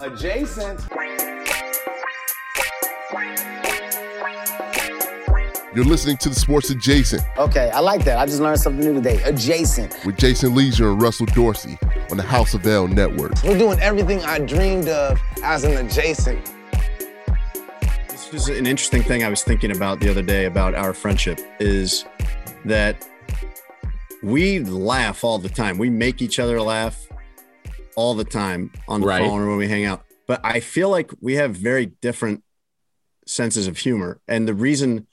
Adjacent. You're listening to the Sports Adjacent Okay, I like that. I just learned something new today. Adjacent. with Jason Lieser and Russell Dorsey on the House of L Network. We're doing everything I dreamed of as an adjacent. This is an interesting thing I was thinking about the other day about our friendship is that we laugh all the time. We make each other laugh all the time on the Right. phone or when we hang out. But I feel like we have very different senses of humor. And the reason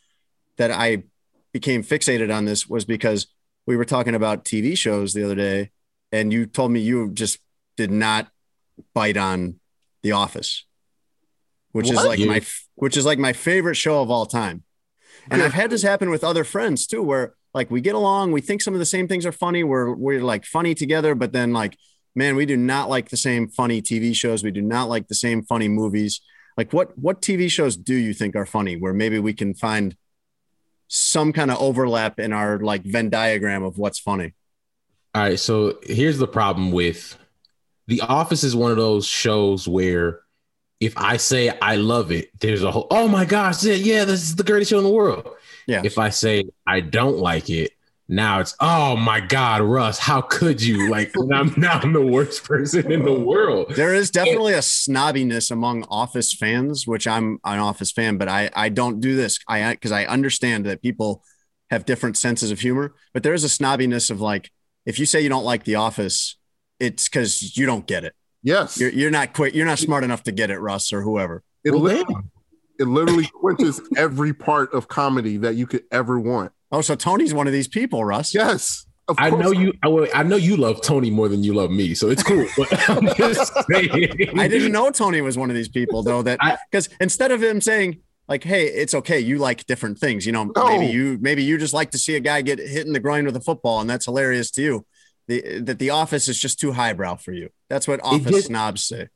that I became fixated on this was because we were talking about TV shows the other day, and you told me you just did not bite on The Office, which is like You- my which is like my favorite show of all time. And I've had this happen with other friends too, where like we get along, we think some of the same things are funny, we're we're like funny together, but then like, man, we do not like the same funny TV shows, we do not like the same funny movies. Like what what TV shows do you think are funny where maybe we can find some kind of overlap in our like Venn diagram of what's funny? All right, so here's the problem with The Office is one of those shows where if I say I love it, there's a whole oh my gosh, yeah, yeah, this is the greatest show in the world. Yeah. If I say I don't like it, now it's oh my god, Russ, how could you? Like I'm now I'm the worst person in the world. There is definitely a snobbiness among Office fans, which I'm an Office fan, but I I don't do this. I because I understand that people have different senses of humor, but there is a snobbiness of like if you say you don't like The Office, it's because you don't get it. Yes, You're you're not quick. You're not smart enough to get it, Russ or whoever. it, Well, li- it literally quenches every part of comedy that you could ever want. Oh, so Tony's one of these people, Russ. Yes, of I know you. I, I know you love Tony more than you love me, so it's cool. But I'm just. I didn't know Tony was one of these people though. That because instead of him saying like, "Hey, it's okay, you like different things," you know, No. maybe you maybe you just like to see a guy get hit in the groin with a football, and that's hilarious to you. The, that the office is just too highbrow for you. That's what office did- snobs say.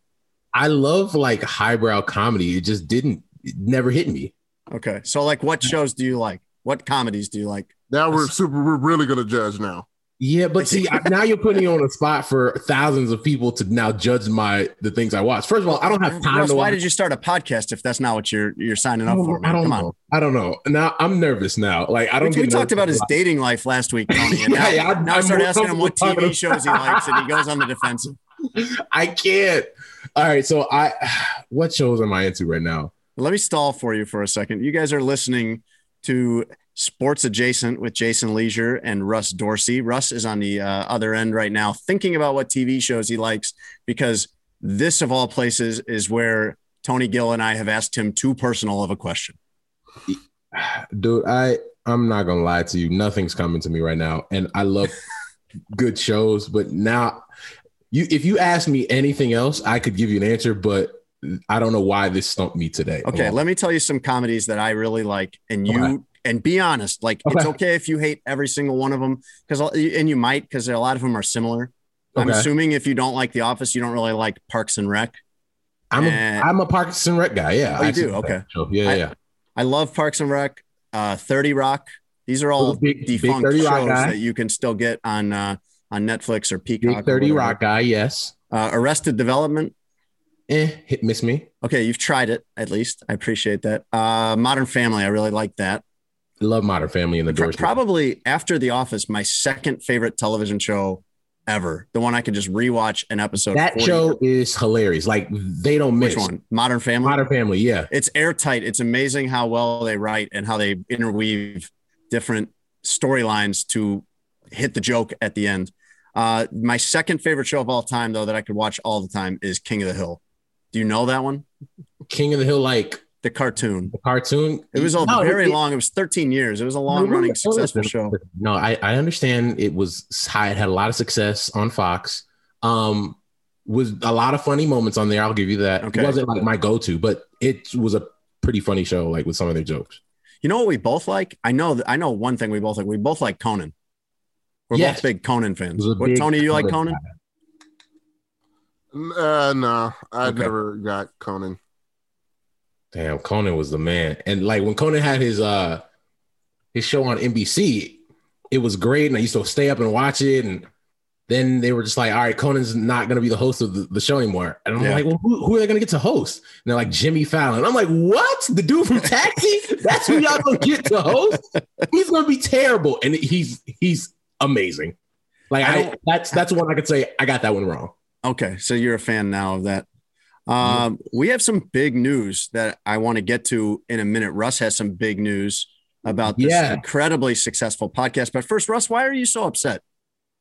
I love like highbrow comedy. It just didn't. It never hit me. Okay, so like, what shows do you like? What comedies do you like? Now we're super. We're really gonna judge now. Yeah, but see, now you're putting me on a spot for thousands of people to now judge my the things I watch. First of all, I don't have time Russ, to why watch. did you start a podcast if that's not what you're you're signing up for? Man? I don't Come know. on. I don't know. Now I'm nervous now. Like I don't. we get talked about his about- dating life last week, Tony. And now, Yeah, I- now I I'm start asking him what TV shows he likes, and he goes on the defensive. I can't. All right, so I. What shows am I into right now? Let me stall for you for a second. You guys are listening to Sports Adjacent with Jason Lieser and Russ Dorsey. Russ is on the uh, other end right now, thinking about what TV shows he likes, because this, of all places, is where Tony Gill and I have asked him too personal of a question. dude i i'm not gonna lie to you nothing's coming to me right now and i love good shows but now you if you ask me anything else i could give you an answer but i don't know why this stumped me today Okay, Well, let me tell you some comedies that I really like, and you Okay. and be honest. Like it's Okay. okay if you hate every single one of them, because and you might because a lot of them are similar. I'm assuming if you don't like The Office, you don't really like Parks and Rec. i'm a Eh. i'm a parks and rec guy yeah Oh, you I do? Okay. yeah I- yeah I love Parks and Rec, uh, 30 Rock. These are all big- big defunct 30 Rock shows that you can still get on uh, on Netflix or Peacock. big 30 whatever. rock guy yes Uh, Arrested Development. Eh hit miss me Okay, you've tried it at least. I appreciate that. Uh, Modern Family. I really like that. love modern family and the doors probably after The Office, my second favorite television show ever. The one I could just rewatch an episode. that 40 show is hilarious like they don't miss Which one? Modern Family. modern family yeah it's airtight. It's amazing how well they write and how they interweave different storylines to hit the joke at the end. Uh, my second favorite show of all time, though, that I could watch all the time is King of the Hill. Do you know that one? king of the hill like The cartoon. the cartoon It was a No, very it- long. It was 13 years. It was a long No, running no, successful show. No, I, I understand it was high, it had a lot of success on Fox. Um, was a lot of funny moments on there. I'll give you that. Okay. It wasn't like my go-to, but it was a pretty funny show, like with some of their jokes. You know what we both like? I know that I know one thing we both like. We both like Conan. We're Yes. both big Conan fans. Was What Tony, you like Conan Conan? Uh, no, I Okay. never got Conan. Damn, Conan was the man. And like when Conan had his uh his show on NBC, it was great. And I used to stay up and watch it. And then they were just like, all right, Conan's not gonna be the host of the, the show anymore. And I'm Yeah. like, well, who, who are they gonna get to host? And they're like Jimmy Fallon. I'm like, what? The dude from Taxi? That's who y'all gonna get to host? He's gonna be terrible. And he's he's amazing. Like I I, that's that's one I could say I got that one wrong. Okay, so you're a fan now of that. Um, we have some big news that I want to get to in a minute. Russ has some big news about this Yeah. incredibly successful podcast. But first, Russ, why are you so upset?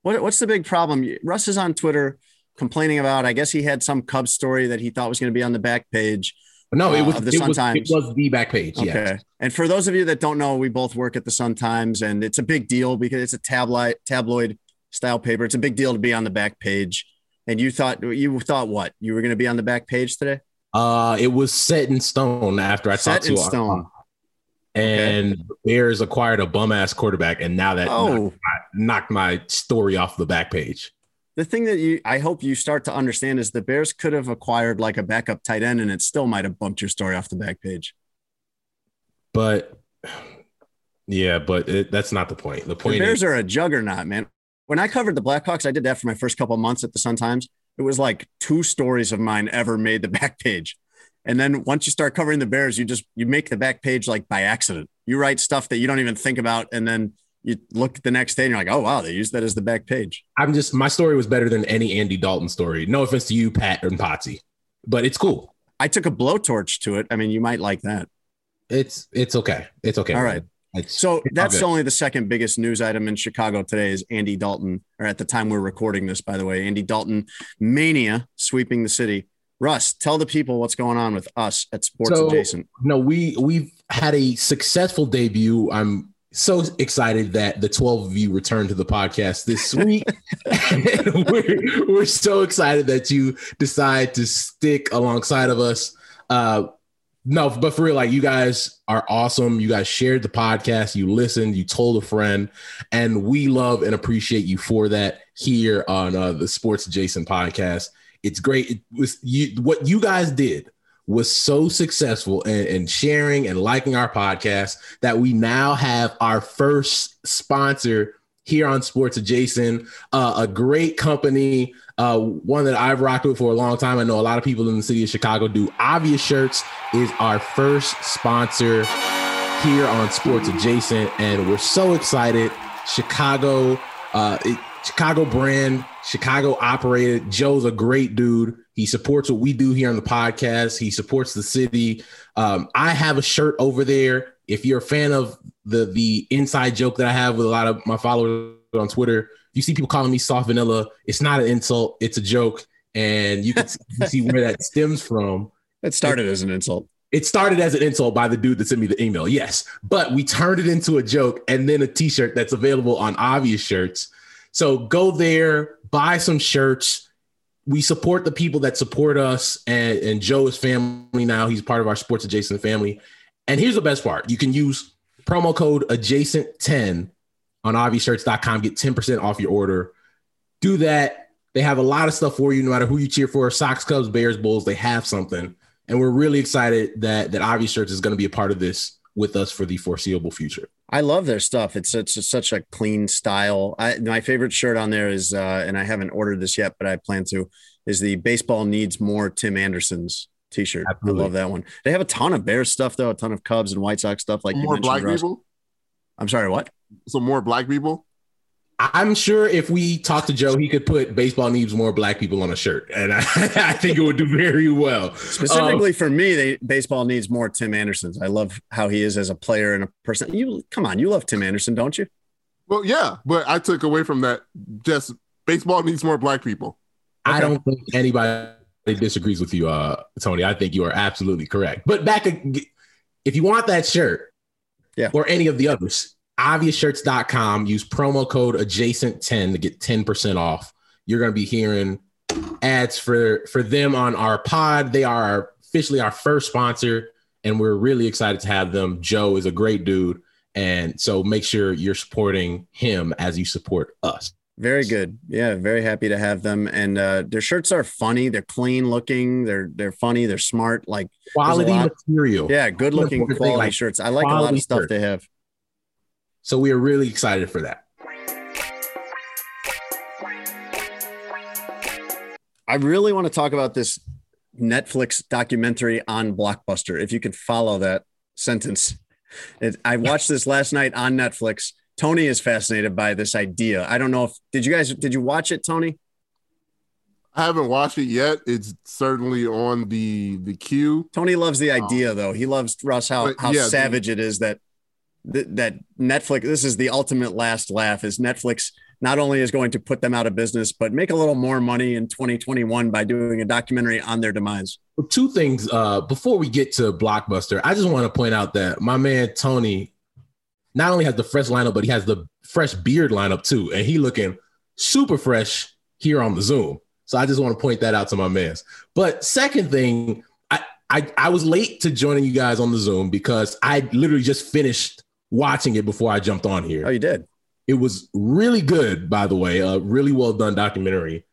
What, what's the big problem? Russ is on Twitter complaining about. I guess he had some Cubs story that he thought was going to be on the back page. No, Uh, it was of the it Sun was, it was the back page. Okay. Yeah. And for those of you that don't know, we both work at the Sun Times, and it's a big deal because it's a tabloid tabloid style paper. It's a big deal to be on the back page. And you thought you thought what? You were going to be on the back page today? Uh, it was set in stone after I Set talked to in stone. and the Bears acquired a bum ass quarterback, and now that knocked, Oh, my, knocked my story off the back page. the thing that you I hope you start to understand is the Bears could have acquired like a backup tight end, and it still might have bumped your story off the back page. But yeah, but it, that's not the point. The The point Bears is, are a juggernaut, man. When I covered the Blackhawks, I did that for my first couple of months at the Sun Times. It was like two stories of mine ever made the back page. And then once you start covering the Bears, you just you make the back page like by accident. You write stuff that you don't even think about, and then you look at the next day and you're like, oh wow, they used that as the back page. I'm just my story was better than any Andy Dalton story. No offense to you, Pat and Potsy, but it's cool. I took a blowtorch to it. I mean, you might like that. It's it's okay. It's okay. All right. It's- So it's that's only the second biggest news item in Chicago today is Andy Dalton, or at the time we're recording this, by the way, Andy Dalton mania sweeping the city. Russ, tell the people what's going on with us at Sports So- Adjacent. No, we we've had a successful debut. I'm so excited that the 12 of you returned to the podcast this week. We're, we're so excited that you decide to stick alongside of us. Uh no, but for real, like you guys are awesome. You guys shared the podcast, you listened, you told a friend, and we love and appreciate you for that here on uh, the Sports Adjacent podcast. It's great. It was you what you guys did was so successful in, in sharing and liking our podcast that we now have our first sponsor here on Sports Adjacent, uh, a great company, uh, one that I've rocked with for a long time. I know a lot of people in the city of Chicago do. Obvious Shirts is our first sponsor here on Sports Adjacent, and we're so excited. Chicago, uh, it, Chicago brand, Chicago operated. Joe's a great dude. He supports what we do here on the podcast. He supports the city. Um, I have a shirt over there. If you're a fan of the the inside joke that I have with a lot of my followers on Twitter, you see people calling me soft vanilla, it's not an insult. It's a joke, and you can see- you see where that stems from It started as an insult. it started as an insult by the dude that sent me the email. Yes, but we turned it into a joke and then a t-shirt that's available on obvious shirts. So go there, buy some shirts. We support the people that support us and, and Joe is family now. He's part of our sports adjacent family. And here's the best part. You can use promo code adjacent 10 on obviousshirts.com, get 10% off your order. Do that. They have a lot of stuff for you, no matter who you cheer for, Sox, Cubs, Bears, Bulls, they have something and we're really excited that that Obvious Shirts is going to be a part of this with us for the foreseeable future. I love their stuff. It's such such a clean style. I, my favorite shirt on there is, uh, and I haven't ordered this yet, but I plan to. Is the baseball needs more Tim Anderson's T-shirt. Absolutely. I love that one. They have a ton of Bears stuff though, a ton of Cubs and White Sox stuff. Like you more mentioned, black Russ. people. I'm sorry, what? So more black people. I'm sure if we talk to Joe, he could put baseball needs more black people on a shirt, and I, I think it would do very well. Specifically for me, they, baseball needs more Tim Andersons. I love how he is as a player and a person. You come on, you love Tim Anderson, don't you? Well, yeah, but I took away from that. Just baseball needs more black people. I don't think anybody disagrees with you, uh, Tony. I think you are absolutely correct. But back, if you want that shirt, Yeah. or any of the others, obviousshirts.com. Use promo code adjacent10 to get 10% off. You're going to be hearing ads for for them on our pod. They are officially our first sponsor, and we're really excited to have them. Joe is a great dude, and so make sure you're supporting him as you support us. Very good. Yeah, very happy to have them. And uh, their shirts are funny. They're clean looking. They're they're funny. They're smart. Like Quality material. yeah, good looking quality like, shirts. I like a lot of stuff shirt. they have. So we are really excited for that. I really want to talk about this Netflix documentary on Blockbuster. If you could follow that sentence, it, I watched this last night on Netflix. Tony is fascinated by this idea. I don't know if did you guys did you watch it, Tony? I haven't watched it yet. It's certainly on the the queue. Tony loves the idea um, though. He loves Russ how how yeah, the- savage it is that that Netflix. This is the ultimate last laugh. Is Netflix not only is going to put them out of business, but make a little more money in 2021 by doing a documentary on their demise. two things uh before we get to blockbuster i just want to point out that my man tony not only has the fresh lineup but he has the fresh beard lineup too and he looking super fresh here on the zoom so i just want to point that out to my mans but second thing i i, I was late to joining you guys on the zoom because i literally just finished watching it before i jumped on here Oh, you did. it was really good, by the way, a really well done documentary.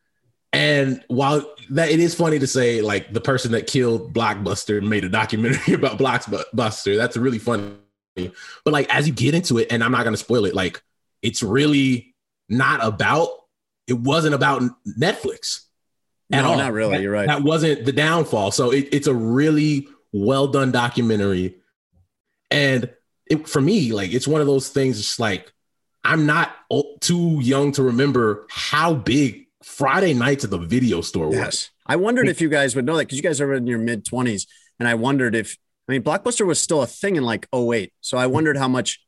And while that it is funny to say, like the person that killed Blockbuster made a documentary about Blockbuster, that's really funny. But like as you get into it, and I'm not gonna spoil it, like it's really not about. It wasn't about Netflix at No, all. not really. That- You're right. That wasn't the downfall. So it, it's a really well done documentary. And it, for me, like it's one of those things. It's like I'm not too young to remember how big Friday nights at the video store was. I wondered if you guys would know that because you guys are in your mid 20s. And I wondered if, I mean, Blockbuster was still a thing in like 08. So I wondered how much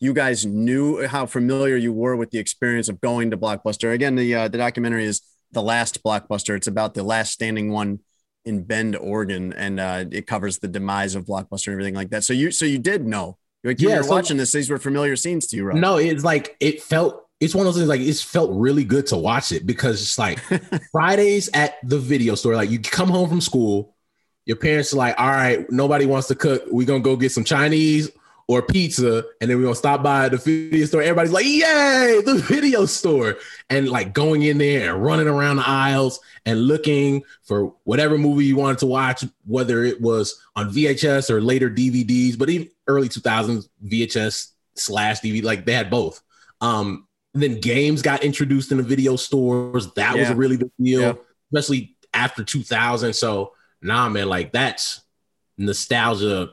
you guys knew, how familiar you were with the experience of going to Blockbuster. Again, the, uh, the documentary is The Last Blockbuster. It's about the last standing one in Bend, Oregon. And uh, it covers the demise of Blockbuster and everything like that. So you, so you did know. Like you Yeah, were so- watching this, these were familiar scenes to you, right? No, it's like it felt. It's one of those things. Like it's felt really good to watch it because it's like Fridays at the video store. Like you come home from school, your parents are like, "All right, nobody wants to cook. We're gonna go get some Chinese or pizza, and then we're gonna stop by the video store." Everybody's like, "Yay, the video store!" And like going in there and running around the aisles and looking for whatever movie you wanted to watch, whether it was on VHS or later DVDs, but even early 2000s VHS slash DVD, like they had both. Um, then games got introduced in the video stores. That was a really big deal, Yeah. especially after 2000. So, nah, man, like that's nostalgia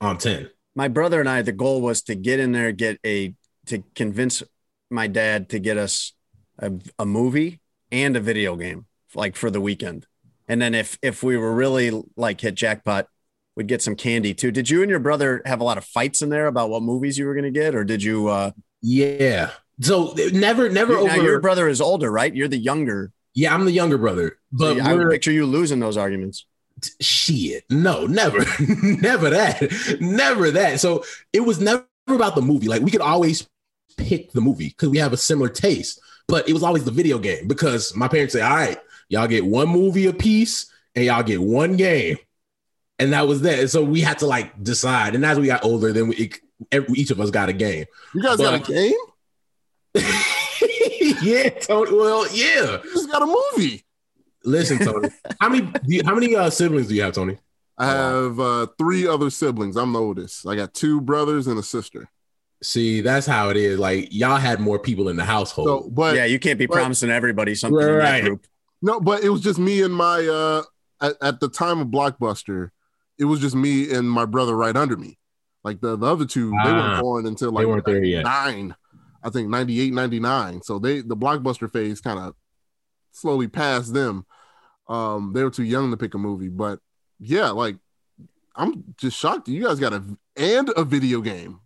on 10. my brother and I, the goal was to get in there, get a to convince my dad to get us a, a movie and a video game, like for the weekend. And then if if we were really like hit jackpot, we'd get some candy too. Did you and your brother have a lot of fights in there about what movies you were going to get, or did you? uh Yeah. So never, never now over. your brother is older, right? You're the younger. yeah, I'm the younger brother, So but I would picture you losing those arguments. shit. No, never, never that, never that. So it was never about the movie. Like we could always pick the movie because we have a similar taste, but it was always the video game because my parents say, "All right, y'all get one movie a piece and y'all get one game," and that was that. So we had to like decide. And as we got older, then we, it, every, each of us got a game. You guys got a game? yeah, Tony. Well, yeah. You just got a movie. Listen, Tony. how many? Do you, how many uh, siblings do you have, Tony? I have uh, three other siblings. I'm the oldest. I got two brothers and a sister. See, that's how it is. Like y'all had more people in the household. So, but yeah, you can't be but- promising everybody something in that group. no, but it was just me and my uh at, at the time of Blockbuster, it was just me and my brother right under me. Like the, the other two, they Ah. weren't born until They like there yet. nine, I think 98, 99. So they the blockbuster phase kind of slowly passed them. Um, they were too young to pick a movie, but yeah, like I'm just shocked. You guys got a and a video game.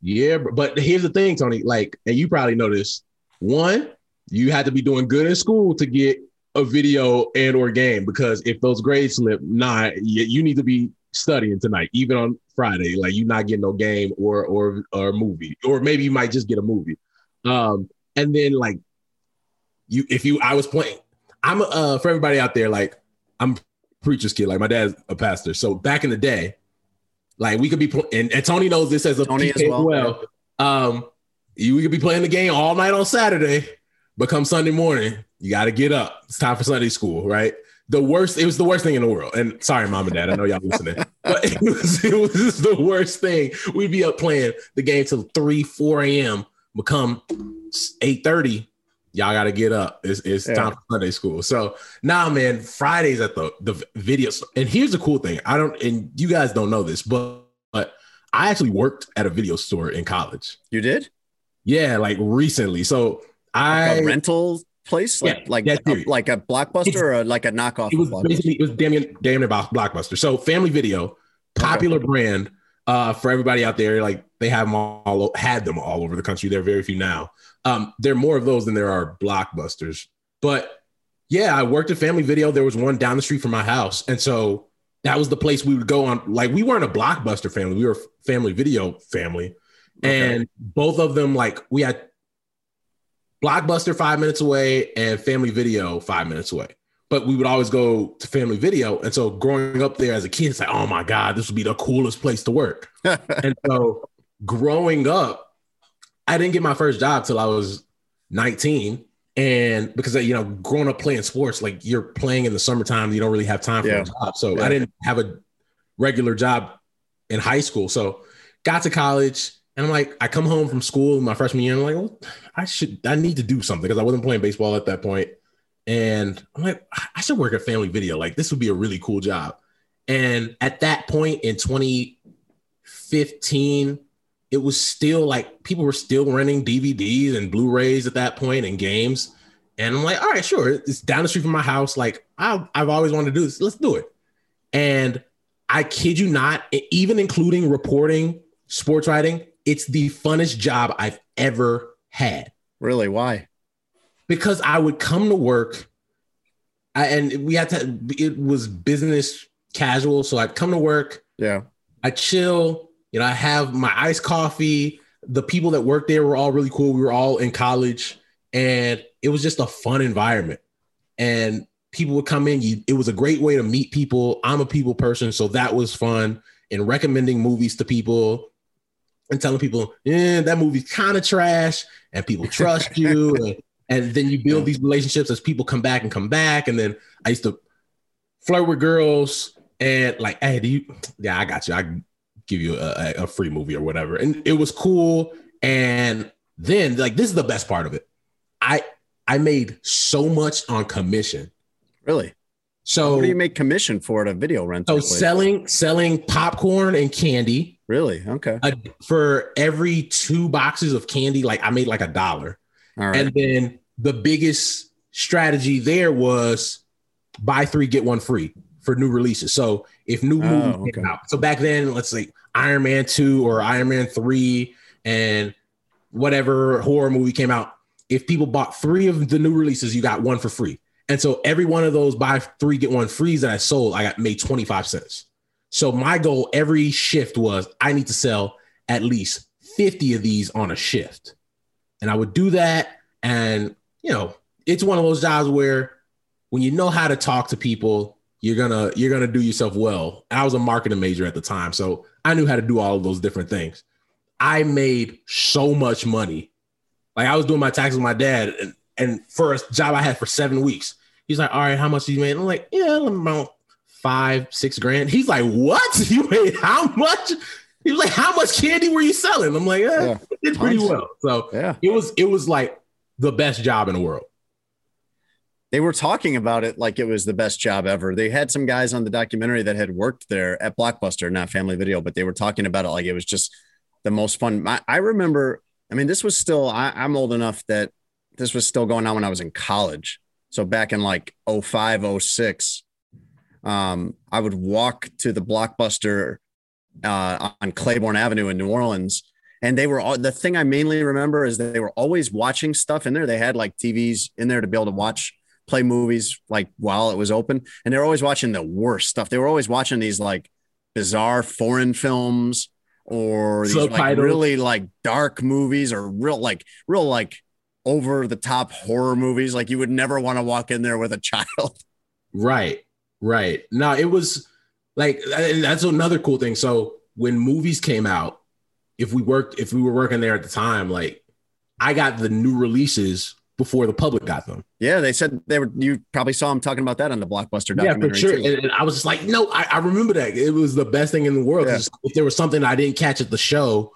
Yeah, but here's the thing, Tony. Like, and you probably know this. One, you had to be doing good in school to get a video and or game because if those grades slip, nah, you, you need to be studying tonight, even on Friday. Like, you're not getting no game or or or movie, or maybe you might just get a movie. Um, and then like you, if you, I was playing. I'm uh for everybody out there, like I'm a preacher's kid. Like my dad's a pastor. So back in the day, like we could be pl- and, and Tony knows this as a Tony as PK well. Um, you we could be playing the game all night on Saturday, but come Sunday morning, you got to get up. It's time for Sunday school, right? The worst. It was the worst thing in the world. And sorry, mom and dad, I know y'all listening, but it was it was the worst thing. We'd be up playing the game till three, four a.m. Become eight thirty. Y'all got to get up. It's, it's Yeah. time for Sunday school. So now, nah, man, Fridays at the the video. And here's the cool thing. I don't, and you guys don't know this, but but I actually worked at a video store in college. You did Yeah, like recently. So I a rental place, like Yeah, like a, like a blockbuster or like a knockoff. it was basically it was damn near, damn near blockbuster. So Family Video, popular brand uh, for everybody out there. Like they have them all had them all over the country. There are very few now. Um, there are more of those than there are blockbusters. But yeah, I worked at Family Video. There was one down the street from my house, and so that was the place we would go on. Like we weren't a blockbuster family; we were a Family Video family, Okay. and both of them like we had Blockbuster five minutes away and Family Video five minutes away. But we would always go to Family Video, and so growing up there as a kid, it's like, oh my god, this would be the coolest place to work. and so growing up, I didn't get my first job till I was 19. And because you know, growing up playing sports, like you're playing in the summertime, you don't really have time for Yeah. a job. So Yeah. I didn't have a regular job in high school. So got to college, and I'm like, I come home from school my freshman year, I'm like, well, I should, I need to do something because I wasn't playing baseball at that point. And I'm like, I should work at Family Video. Like this would be a really cool job. And at that point in 2015, it was still like people were still renting DVDs and Blu-rays at that point and games. And I'm like, all right, sure. It's down the street from my house. Like I, I've always wanted to do this. Let's do it. And I kid you not, even including reporting, sports writing, it's the funnest job I've ever had really? Why? because I would come to work, I, and we had to. It was business casual, so I'd come to work. Yeah. I chill. You know, I have my iced coffee. The people that worked there were all really cool. We were all in college, and it was just a fun environment. And people would come in. You, it was a great way to meet people. I'm a people person, so that was fun. And recommending movies to people and telling people, "Yeah, that movie's kind of trash," and people trust you. and, and then you build these relationships as people come back and come back. And then I used to flirt with girls and like, hey, do you? Yeah, I got you. I give you a, a- a free movie or whatever. And it was cool. And then like this is the best part of it. I I made so much on commission. Really? So What do you make commission for at a video rental? so place? selling selling popcorn and candy Really? Okay. uh, for every two boxes of candy. Like I made like a dollar. All right. And then the biggest strategy there was buy three, get one free for new releases. So if new Oh, movies came out, so back then, let's say Iron Man 2 or Iron Man 3 and whatever horror movie came out, if people bought three of the new releases, you got one for free. And so every one of those buy three, get one frees that I sold, I got made 25 cents. So my goal every shift was I need to sell at least 50 of these on a shift. And I would do that. And, you know, it's one of those jobs where when you know how to talk to people, you're gonna you're gonna do yourself well. I was a marketing major at the time, so I knew how to do all of those different things. I made so much money. Like I was doing my taxes with my dad, and, and for a job I had for seven weeks, he's like, "All right, how much you make?" I'm like, "Yeah, about five, six grand." He's like, "What? You made how much?" He was like, "How much candy were you selling?" I'm like, "Yeah, Yeah. did pretty well." So yeah. it was it was like the best job in the world. They were talking about it like it was the best job ever. They had some guys on the documentary that had worked there at Blockbuster, not Family Video, but they were talking about it like it was just the most fun. I, I remember, I mean, this was still, I, I'm old enough that this was still going on when I was in college. So back in like 05, 06, um, I would walk to the Blockbuster uh, on Claiborne Avenue in New Orleans. And they were all the thing I mainly remember is that they were always watching stuff in there. They had like TVs in there to be able to watch play movies like while it was open and they're always watching the worst stuff they were always watching these like bizarre foreign films or these like really like dark movies or real like real like over the top horror movies. Like you would never want to walk in there with a child. Right, right. No, it was like and that's another cool thing. So when movies came out, if we worked, if we were working there at the time, like I got the new releases before the public got them. Yeah, they said they were. You probably saw them talking about that on the blockbuster documentary. Yeah, for sure. And, and I was just like, no, I, I remember that. It was the best thing in the world. 'Cause If there was something I didn't catch at the show,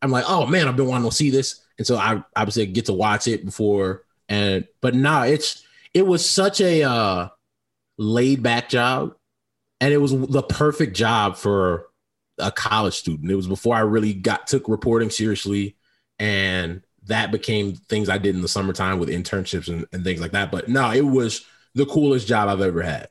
I'm like, oh man, I've been wanting to see this. And so I obviously get to watch it before. And but now it's it was such a uh laid back job. And it was the perfect job for a college student. It was before I really got took reporting seriously. And that became things I did in the summertime with internships and, and things like that. But no, it was the coolest job I've ever had.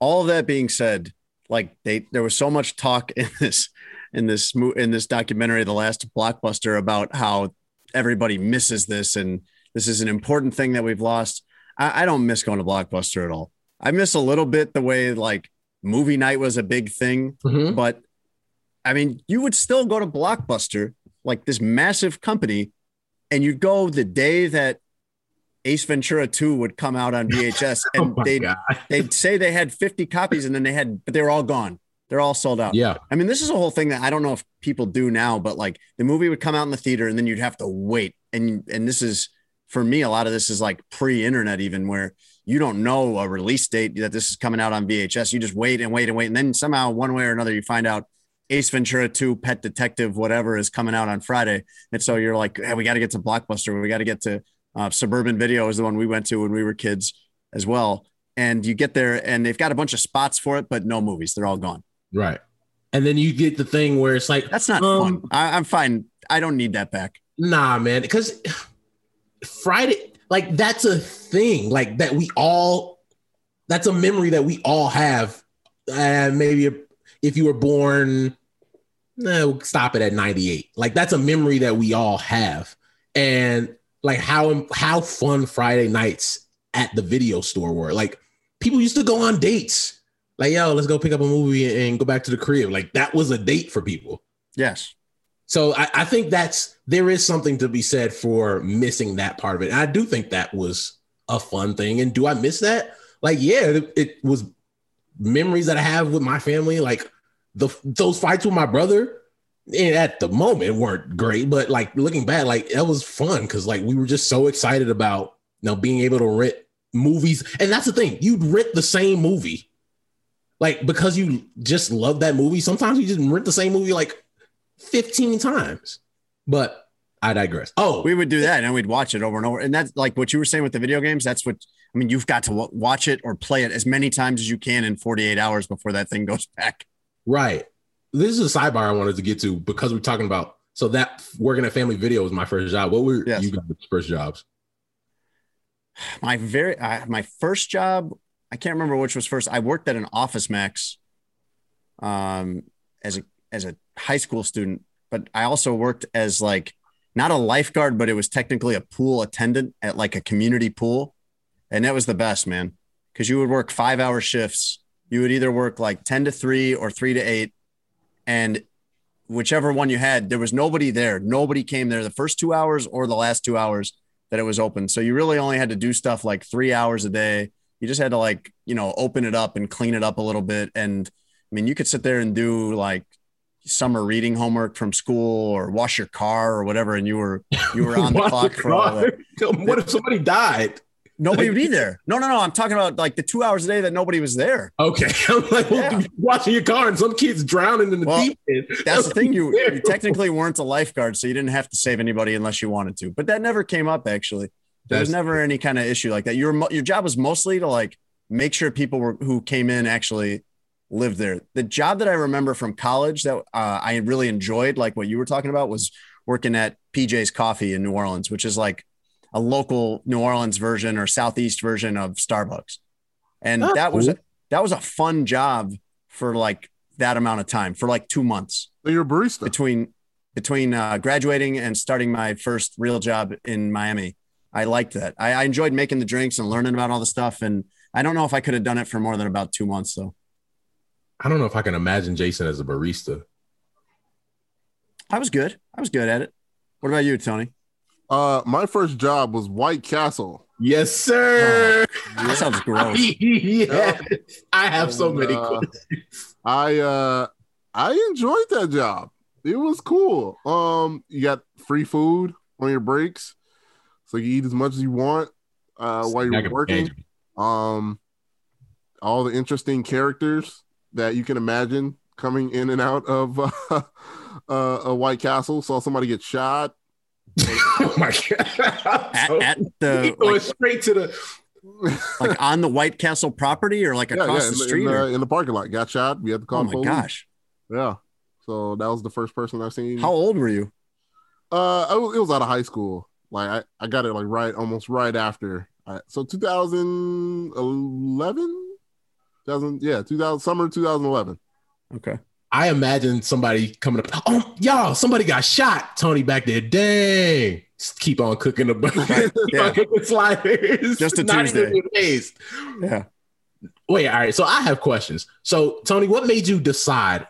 all of that being said, like they there was so much talk in this in this in this documentary, the last blockbuster, about how everybody misses this and this is an important thing that we've lost. I, I don't miss going to blockbuster at all. I miss a little bit the way like movie night was a big thing, Mhm. but I mean, you would still go to Blockbuster, like this massive company, and you'd go the day that Ace Ventura 2 would come out on VHS Oh and my they'd they'd say they had 50 copies and then they had but they were all gone they're all sold out Yeah. i mean this is a whole thing that i don't know if people do now but like the movie would come out in the theater and then you'd have to wait and and this is for me a lot of this is like pre-internet even where you don't know a release date that this is coming out on vhs you just wait and wait and wait and then somehow one way or another you find out ace ventura 2 pet detective whatever is coming out on friday and so you're like hey, we got to get to blockbuster we got to get to uh, suburban video is the one we went to when we were kids as well. And you get there and they've got a bunch of spots for it, but no movies. They're all gone. Right. And then you get the thing where it's like, That's not Um, fun. I, I'm fine. I don't need that back. nah, man, because Friday, like that's a thing, like that we all, that's a memory that we all have. And maybe if you were born, no, stop it at 98. Like that's a memory that we all have. And like how how fun Friday nights at the video store were. Like people used to go on dates. Like, yo, let's go pick up a movie and go back to the crib. Like that was a date for people. Yes. So I, I think that's there is something to be said for missing that part of it. And I do think that was a fun thing. And do I miss that? Like, yeah, it, it was memories that I have with my family. Like the those fights with my brother. And at the moment weren't great, but like looking back, like that was fun because like we were just so excited about you know being able to rent movies. And that's the thing, you'd rent the same movie. Like because you just love that movie. Sometimes you just rent the same movie like 15 times. But I digress. Oh, We would do that and we'd watch it over and over. And that's like what you were saying with the video games. That's what I mean. You've got to w- watch it or play it as many times as you can in 48 hours before that thing goes back. right. This is a sidebar I wanted to get to because we're talking about so that working at Family Video was my first job. What were Yes. you guys' first jobs? My very uh, my first job, I can't remember which was first. I worked at an Office Max, um, as a as a high school student, but I also worked as like not a lifeguard, but it was technically a pool attendant at like a community pool, and that was the best, man, because you would work five hour shifts. You would either work like ten to three or three to eight, and whichever one you had, there was nobody there. Nobody came there the first two hours or the last two hours that it was open. So you really only had to do stuff like three hours a day. You just had to like, you know, open it up and clean it up a little bit. And I mean, you could sit there and do like summer reading homework from school or wash your car or whatever. And you were, you were on the clock for all that. What if somebody died? Nobody would be there. No, no, no. I'm talking about like the two hours a day that nobody was there. Okay. I'm like, well, Yeah. you're your car and some kids drowning in the Well, deep end. That's the thing. You, you technically weren't a lifeguard, so you didn't have to save anybody unless you wanted to. But that never came up actually. There was never any kind of issue like that. Your your job was mostly to like make sure people were who came in actually lived there. The job that I remember from college that uh, I really enjoyed, like what you were talking about, was working at PJ's Coffee in New Orleans, which is like a local New Orleans version or southeast version of Starbucks. And Oh, that was cool. that was a fun job for like that amount of time for like two months So you're a barista. between between uh, graduating and starting my first real job in Miami. I liked that. I, I enjoyed making the drinks and learning about all the stuff. And I don't know if I could have done it for more than about two months though. I don't know if I can imagine Jason as a barista. I was good. I was good at it. What about you, Tony? Uh, my first job was White Castle. Yes, sir. That sounds gross. yeah. I have so many Uh. I uh I enjoyed that job. It was cool. Um, you got free food on your breaks, so you eat as much as you want uh while you're working. Um, all the interesting characters that you can imagine coming in and out of uh, uh, a White Castle. Saw somebody get shot. oh my god. At, So- at he the going like, straight to the like on the White Castle property or like Yeah, across yeah, the in, street? in, or- the, in the parking lot. Got shot. We had to call oh my police. gosh. Yeah. So that was the first person I've seen. How old were you? Uh, I was, it was out of high school. Like I, I got it like right, almost right after. I, so 2011, 2000, yeah, 2000 summer 2011. Okay. I imagine somebody coming up. Oh, y'all, somebody got shot. Tony back there. Dang. Just keep on cooking the keep yeah. sliders. Just a Not Tuesday. even. Yeah. Wait, all right. So I have questions. So Tony, what made you decide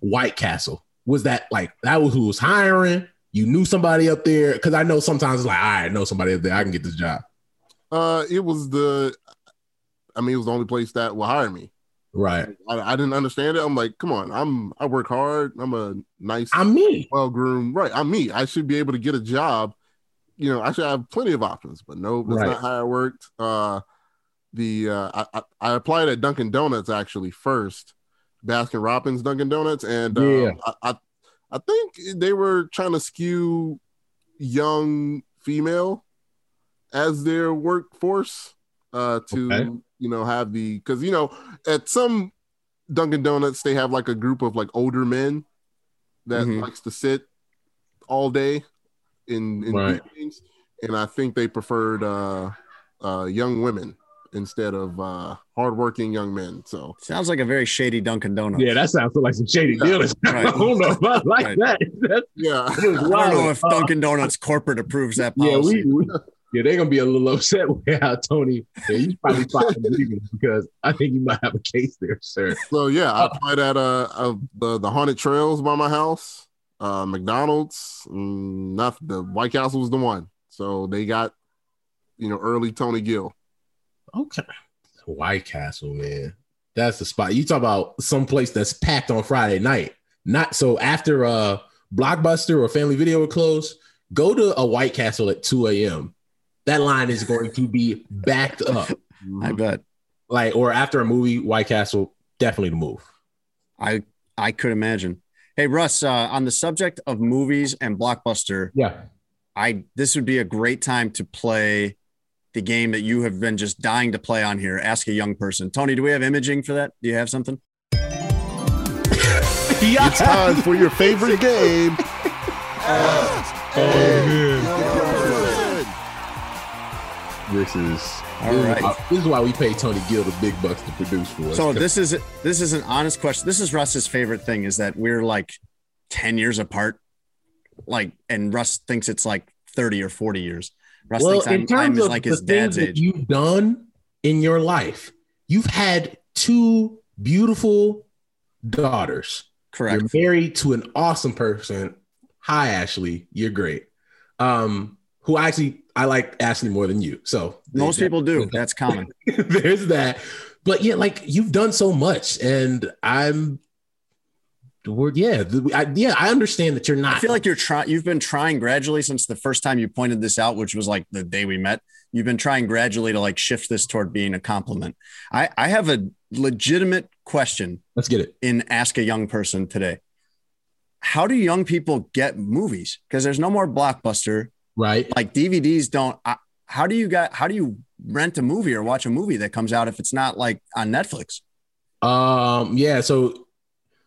White Castle? Was that like that was who was hiring? You knew somebody up there? Because I know sometimes it's like, all right, I know somebody up there. I can get this job. Uh, it was the, I mean, it was the only place that will hire me. Right. I, I didn't understand it. I'm like, come on, I'm I work hard. I'm a nice, I'm me. well groomed. Right, I'm me. I should be able to get a job. You know, I should have plenty of options. But no, that's Right. not how it worked. Uh, the uh, I, I I applied at Dunkin' Donuts actually first, Baskin Robbins Dunkin' Donuts, and uh, Yeah. I, I I think they were trying to skew young female as their workforce uh, to Okay. you know have the because you know at some Dunkin' Donuts they have like a group of like older men that Mhm. likes to sit all day in in Right. meetings, and I think they preferred uh, uh, young women instead of uh, hardworking young men. So Sounds like a very shady Dunkin' Donuts. Yeah, that sounds like some shady Yeah. dealers. Right. I don't know if I like Right. that. That's yeah, I don't know if Uh, Dunkin' Donuts corporate approves that yeah, we, we yeah, they're gonna be a little upset with how Tony. Yeah, you probably fired him leaving because I think you might have a case there, sir. so yeah, I applied at uh, uh the the haunted trails by my house, uh, McDonald's. Mm, not the White Castle was the one. So they got you know early Tony Gill. Okay, White Castle, man, that's the spot. You talk about some place that's packed on Friday night. Not so after uh Blockbuster or Family Video would close. Go to a White Castle at two a.m. That line is going to be backed up. I bet. Like or after a movie, White Castle definitely the move. I I could imagine. Hey Russ, uh, on the subject of movies and blockbuster, Yeah. I this would be a great time to play the game that you have been just dying to play on here. Ask a young person. Tony, do we have imaging for that? Do you have something? It's time for your favorite game. This is All this, right. is why, this is why we pay Tony Gill the big bucks to produce for us. So this is this is an honest question. This is Russ's favorite thing is that we're like 10 years apart. Like and Russ thinks it's like 30 or 40 years. Russ well, in terms of like the his things dad's that age. you've done in your life, you've had two beautiful daughters. Correct. You're married to an awesome person. Hi, Ashley. You're great. Um, who actually I like Ashley more than you. So Most people do. That's common. there's that. But yeah, like you've done so much, and I'm. We're, yeah, the, I, yeah. I understand that you're not. I feel like you're trying. You've been trying gradually since the first time you pointed this out, which was like the day we met. You've been trying gradually to like shift this toward being a compliment. I I have a legitimate question Let's get it. in Ask a Young Person today. How do young people get movies? Because there's no more blockbuster. Right. Like DVDs don't. How do you got? How do you rent a movie or watch a movie that comes out if it's not like on Netflix? Um. Yeah. So,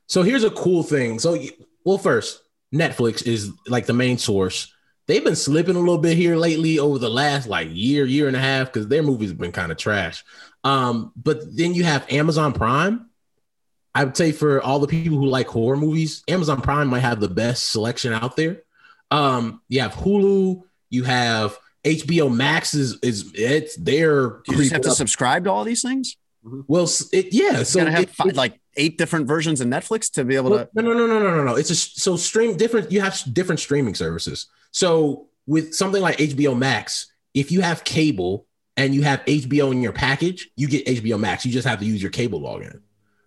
so here's a cool thing. So, well, first, Netflix is like the main source. They've been slipping a little bit here lately over the last like year, year and a half because their movies have been kind of trash. Um. But then you have Amazon Prime. I would say for all the people who like horror movies, Amazon Prime might have the best selection out there. Um. You have Hulu. You have HBO Max. Is is it's their you just have to up- subscribe to all these things? well, it, yeah. You So have it- fi- it- like eight different versions of Netflix to be able to. no, no, no, no, no, no, no. It's a so stream different. You have different streaming services. So with something like HBO Max, if you have cable and you have HBO in your package, you get HBO Max. You just have to use your cable login.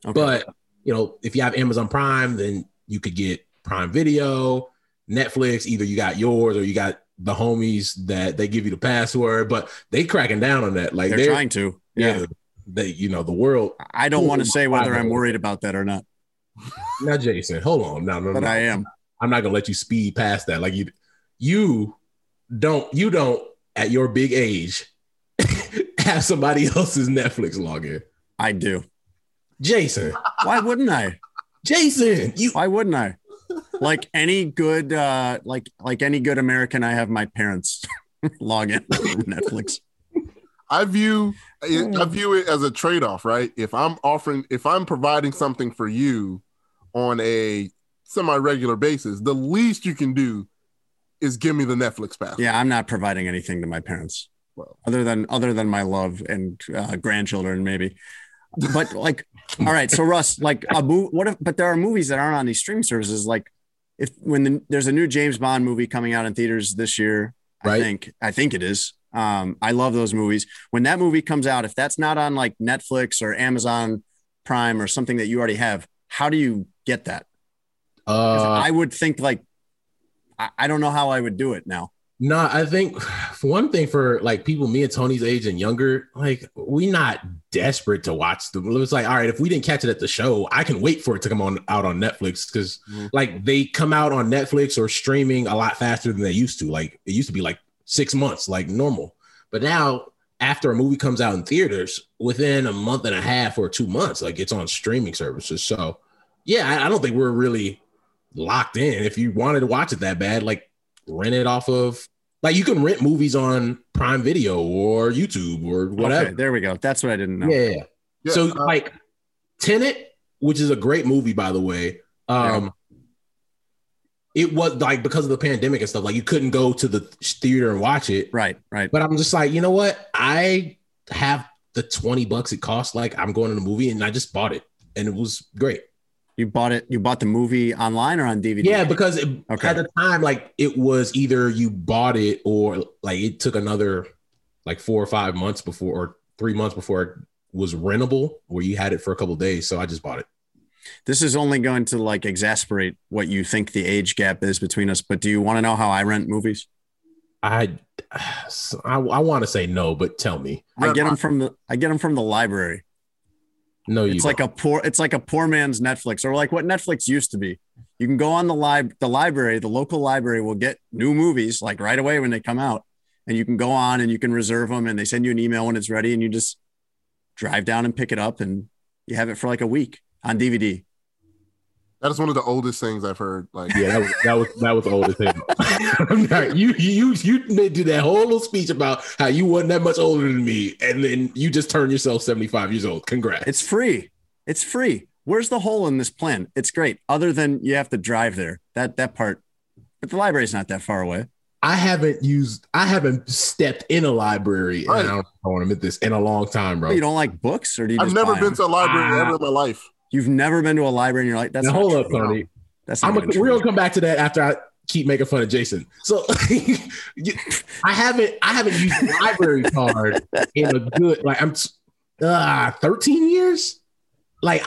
Okay. But you know, if you have Amazon Prime, then you could get Prime Video, Netflix. Either you got yours or you got the homies that they give you the password. But they cracking down on that. Like they're, they're, trying to. Yeah. yeah, they you know the world. I don't want to say whether I'm worried about that or not, Now, Jason, hold on, no, no, but no. I am. I'm not gonna let you speed past that. Like you, you don't, you don't at your big age have somebody else's Netflix login. I do. Jason, Why wouldn't I? Jason, you Why wouldn't I? Like any good, uh, like like any good American, I have my parents log in Netflix. I view I view it as a trade off, right? If I'm offering, if I'm providing something for you on a semi regular basis, the least you can do is give me the Netflix pass. Yeah, I'm not providing anything to my parents, Well. other than other than my love and uh, grandchildren, maybe. But like, all right, so Russ, like a movie. What if? But there are movies that aren't on these streaming services. Like, if when the, there's a new James Bond movie coming out in theaters this year, I think I think it is. Um, I love those movies. When that movie comes out, if that's not on like Netflix or Amazon Prime or something that you already have, how do you get that? uh I would think like, I, I don't know how I would do it now. no, I think for one thing for like people me and Tony's age and younger, like we not desperate to watch the it's like, all right, if we didn't catch it at the show, I can wait for it to come on out on Netflix because Mhm. like they come out on Netflix or streaming a lot faster than they used to. Like it used to be like six months, like normal. But now after a movie comes out in theaters, within a month and a half or two months, like it's on streaming services. So yeah, I, I don't think we're really locked in. If you wanted to watch it that bad, like rent it off of like you can rent movies on Prime Video or YouTube or whatever. Okay, there we go. That's what I didn't know. Yeah. Yeah, so uh, like Tenet, which is a great movie by the way. Um it was like because of the pandemic and stuff, like you couldn't go to the theater and watch it. Right, right. But I'm just like, you know what? I have the 20 bucks it cost. Like I'm going to the movie and I just bought it and it was great. You bought it. You bought the movie online or on DVD? Yeah, because it, Okay. at the time, like it was either you bought it or like it took another like four or five months before or three months before it was rentable where you had it for a couple of days. So I just bought it. This is only going to like exasperate what you think the age gap is between us. But do you want to know how I rent movies? I I, I want to say no, but tell me. I get them from the I get them from the library. No, you It's like a poor it's like a poor man's Netflix or like what Netflix used to be. You can go on the lib the library, the local library will get new movies like right away when they come out, and you can go on and you can reserve them, and they send you an email when it's ready, and you just drive down and pick it up, and you have it for like a week on DVD. that is one of the oldest things I've heard. Like, Yeah, that was that was that was the oldest thing. You you you did that whole little speech about how you wasn't that much older than me, and then you just turned yourself 75 years old. Congrats. It's free. It's free. Where's the hole in this plan? It's great. Other than you have to drive there. That that part. But the library's not that far away. I haven't used I haven't stepped in a library and Right. I don't I want to admit this in a long time, bro. You don't like books, or do you? I've Just never buy been them? to a library Ah. ever in my life. You've never been to a library, and you're like, that's now hold up, true. Tony. That's not I'm a, we're gonna come back to that after I keep making fun of Jason. So you- I haven't I haven't used a library card in a good like I'm uh 13 years. Like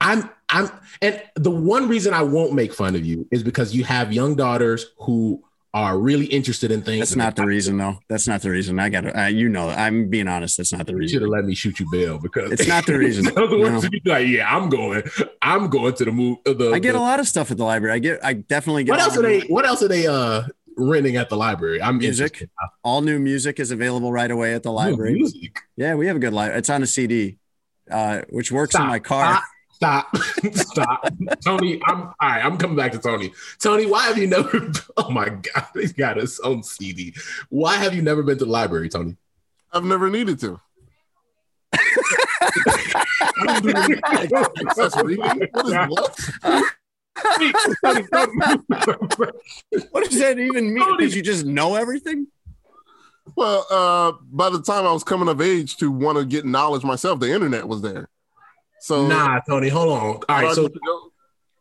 I'm I'm and the one reason I won't make fun of you is because you have young daughters who are really interested in things. That's not the reason, though. That's not the reason. I got uh, you know, I'm being honest. That's not the You should reason. have let me shoot you bail because It's not the reason. No. you'd be like, yeah, I'm going. I'm going to the move. The, I get the- a lot of stuff at the library. I get, I definitely get what else are they? What else are they uh renting at the library? I'm Music. interested. All new music is available right away at the library. music. Yeah, we have a good library. It's on a CD, uh, which works in my car. Stop. Stop. Tony, I'm all right. I'm coming back to Tony. Tony, why have you never? Oh my God, he's got his own CD. Why have you never been to the library, Tony? I've never needed to. I don't do any. What is what? Tony, Tony. What does that even mean? Did you just know everything? Well, uh, by the time I was coming of age to want to get knowledge myself, the internet was there. So nah, Tony, hold on. All right, so need to go-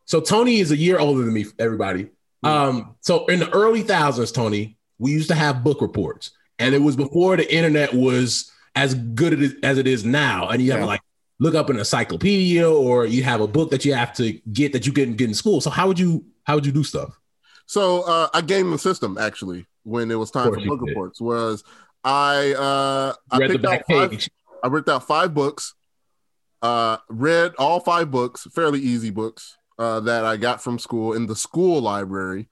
So Tony is a year older than me, everybody. Um, so in the early thousands, Tony, we used to have book reports, and it was before the internet was as good as it is now. And you have Yeah. to like look up an encyclopedia, or you have a book that you have to get that you couldn't get in school. So how would you how would you do stuff? So uh, I gamed the system actually when it was time for book did. reports. Was I uh, I Read the picked out back five, page. I ripped out five books, uh, read all five books, fairly easy books uh, that I got from school in the school library,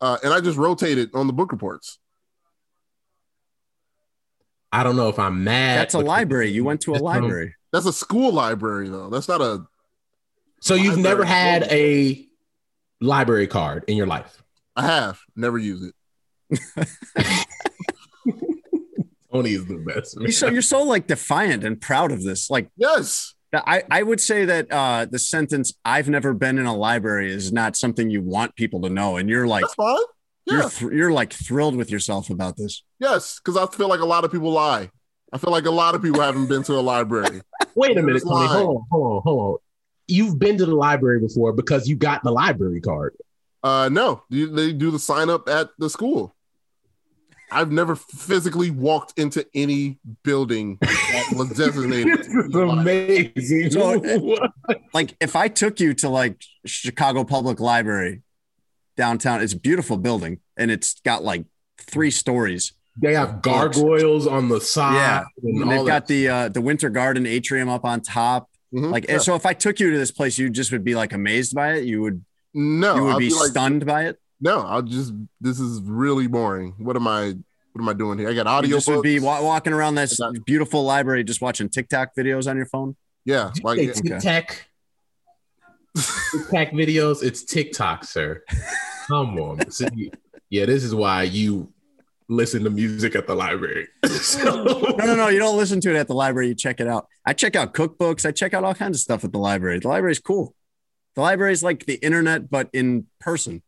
uh, and I just rotated on the book reports. I don't know if I'm mad. That's a library. You went to a library. That's a school library though. That's not a. So you've never Library. had a library card in your life. I have never used it. Tony is the best. You're so, you're so like defiant and proud of this. Like Yes. I, I would say that uh, the sentence "I've never been in a library" is not something you want people to know, and you're like That's fine. you're Yeah. you're like thrilled with yourself about this. Yes. Because I feel like a lot of people lie. I feel like a lot of people haven't been to a library. Wait a minute, Just Tony. Hold on, hold on, hold on. You've been to the library before because you got the library card. Uh, no, You- they do the sign up at the school. I've never physically walked into any building that was designated. This is be a library. amazing. So- Like if I took you to like Chicago Public Library downtown, it's a beautiful building and it's got like three stories. they have gargoyles on the side. Yeah. and And they've got that. the uh, the Winter Garden atrium up on top. Mhm. Like Yeah. and so if I took you to this place, you just would be like amazed by it. You would no, you would I'd be, be like, stunned by it. No, I'll just. This is really boring. What am I? What am I doing here? I got You audio. just would be wa- walking around this got- beautiful library, just watching TikTok videos on your phone. Yeah, Did you like say yeah, Tic Tac. Videos. It's TikTok, sir. Come on. See, yeah, this is why you listen to music at the library. So- No, no, no. You don't listen to it at the library. You check it out. I check out cookbooks. I check out all kinds of stuff at the library. The library's cool. The library is like the internet, but in person.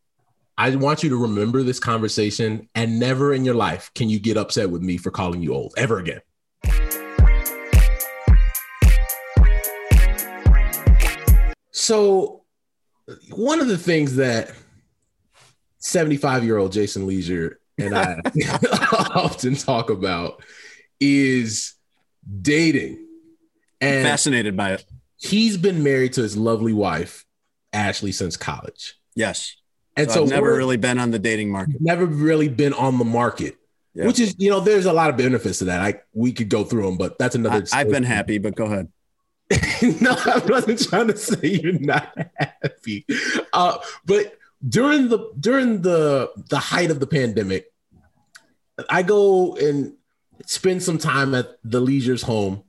I want you to remember this conversation and never in your life can you get upset with me for calling you old ever again. So, one of the things that 75 year old Jason Lieser and I often talk about is dating. And Fascinated by it. he's been married to his lovely wife, Ashley, since college. Yes. And So so, I've never really been on the dating market. never really been on the market, Yeah. which is, you know, there's a lot of benefits to that. I we could go through them, but that's another. I, I've been happy, but go ahead. no, I wasn't trying to say you're not happy. Uh, but during the during the the height of the pandemic, I go and spend some time at the Lieser's home,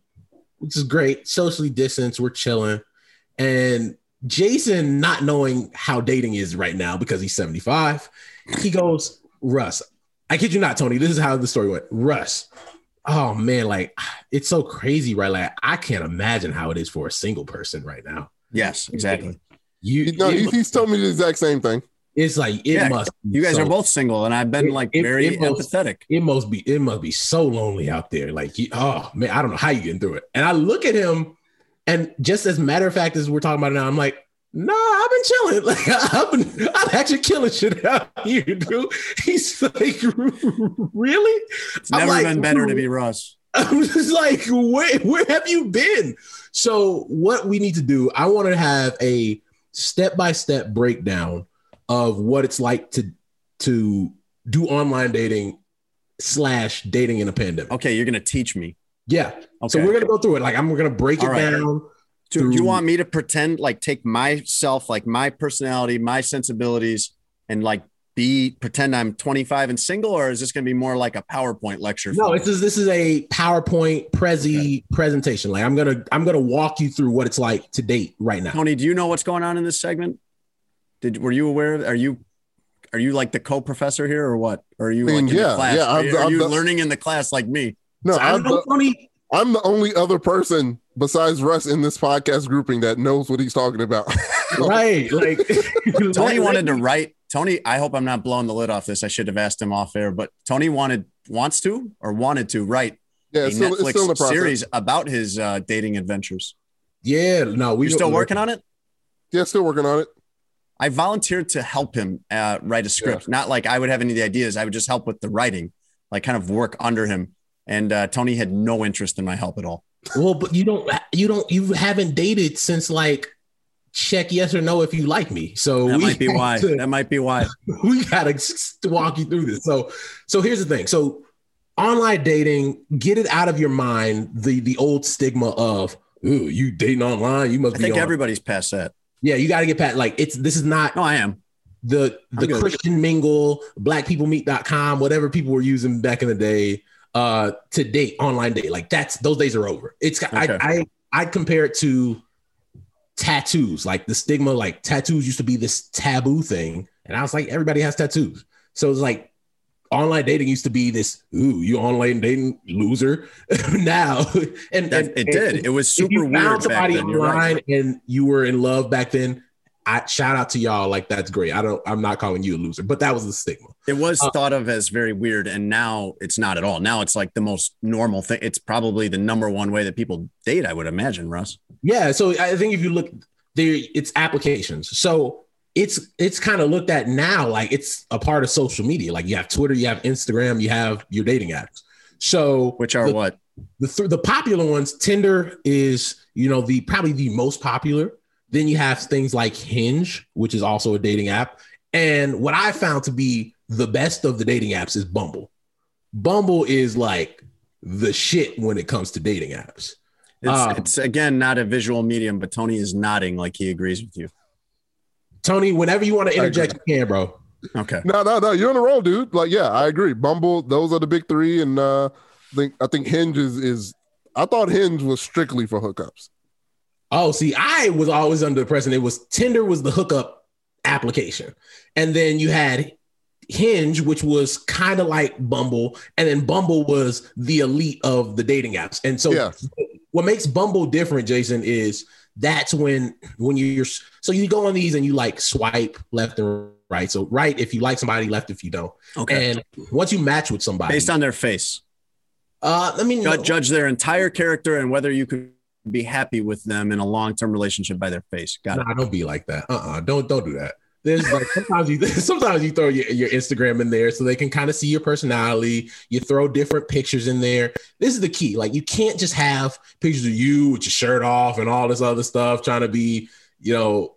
which is great. Socially distanced, we're chilling, and Jason, not knowing how dating is right now because he's 75, he goes, Russ, I kid you not, Tony. This is how the story went. Russ, oh man, like it's so crazy, right? Like I can't imagine how it is for a single person right now. Yes, exactly. You, no, it- he's, he's told me the exact same thing. it's like it Yeah, must. be You guys so- are both single, and I've been It- like it- very it must- empathetic. It must be. It must be so lonely out there. Like, you, oh man, I don't know how you getting through it. And I look at him, and just as matter of fact as we're talking about it now, I'm like, nah, I've been chilling. Like, I've been, I'm actually killing shit out here, dude. He's like, really? It's never like, been better to be Russ. I'm just like, where, where have you been? So, what we need to do, I want to have a step by step breakdown of what it's like to to do online dating slash dating in a pandemic. Okay, you're gonna teach me. Yeah. Okay. So we're gonna go through it. Like I'm gonna break it All right. down. Do, do you want me to pretend like take myself, like my personality, my sensibilities, and like be pretend I'm 25 and single, or is this going to be more like a PowerPoint lecture? No, this is this is a PowerPoint Prezi presentation. Like I'm gonna I'm gonna walk you through what it's like to date right now. Tony. Do you know what's going on in this segment? Did were you aware? Of, are you are you like the co-professor here, or what? Or are you I mean, like in yeah, the class? yeah, Are, I've- you- are I've you done- learning in the class like me? No, I I'm don't know, the, Tony. I'm the only other person besides Russ in this podcast grouping that knows what he's talking about. Right. Like Tony wanted to write. Tony, I hope I'm not blowing the lid off this. I should have asked him off air, but Tony wanted wants to or wanted to write yeah, a still, Netflix still in series about his uh, dating adventures. Yeah, no, we You're still working on it. Yeah, still working on it. I volunteered to help him uh, write a script. Not like I would have any of the ideas. I would just help with the writing, like kind of work under him. And uh, Tony had no interest in my help at all. Well, but you don't, you don't, you haven't dated since like check yes or no if you like me. So That might be why. to- That might be why. we gotta walk you through this. So, so here's the thing. So, online dating, get it out of your mind the the old stigma of, ooh, you dating online, you must I be. think on. everybody's past that. yeah, you got to get past. Like, it's this is not No, I am. the the. Christian mingle, blackpeoplemeet.com, whatever people were using back in the day, uh, to date online date. Like that's those days are over. It's Okay. I I I compare it to tattoos, like the stigma, like tattoos used to be this taboo thing, and I was like, everybody has tattoos, so it's like online dating used to be this, ooh, you online dating loser. now, and, and it did. It was if super you weird found back somebody. You're right. online and you were in love back then. I shout out to y'all, like that's great. I don't, I'm not calling you a loser, but that was the stigma. It was Uh, thought of as very weird, and now it's not at all. Now it's like the most normal thing. It's probably the number one way that people date. I would imagine, Russ. Yeah, so I think if you look there, it's applications. So it's it's kind of looked at now like it's a part of social media. Like you have Twitter, you have Instagram, you have your dating apps. So Which are the, what? the th- the popular ones? Tinder is you know the probably the most popular. Then you have things like Hinge, which is also a dating app. And what I found to be the best of the dating apps is Bumble. Bumble is like the shit when it comes to dating apps. It's, um, it's again not a visual medium, but Tony is nodding like he agrees with you. Tony, whenever you want to interject, you can, bro. Okay. No, no, no. You're on the roll, dude. Like, yeah, I agree. Bumble, those are the big three, and uh, I think I think Hinge is is. I thought Hinge was strictly for hookups. Oh, see, I was always under the impression it was Tinder was the hookup application, and then you had Hinge, which was kind of like Bumble, and then Bumble was the elite of the dating apps. And so, Yeah. what makes Bumble different, Jason, is that's when when you're so you go on these and you like swipe left and right. So right if you like somebody, left if you don't. Okay. And once you match with somebody, Based on their face, uh, I mean, judge, judge their entire character and whether you could be happy with them in a long-term relationship by their face. Got it. Nah, don't be like that. Uh-uh. Don't don't do that. There's like sometimes you sometimes you throw your, your Instagram in there so they can kind of see your personality. You throw different pictures in there. This is the key. Like you can't just have pictures of you with your shirt off and all this other stuff trying to be, you know,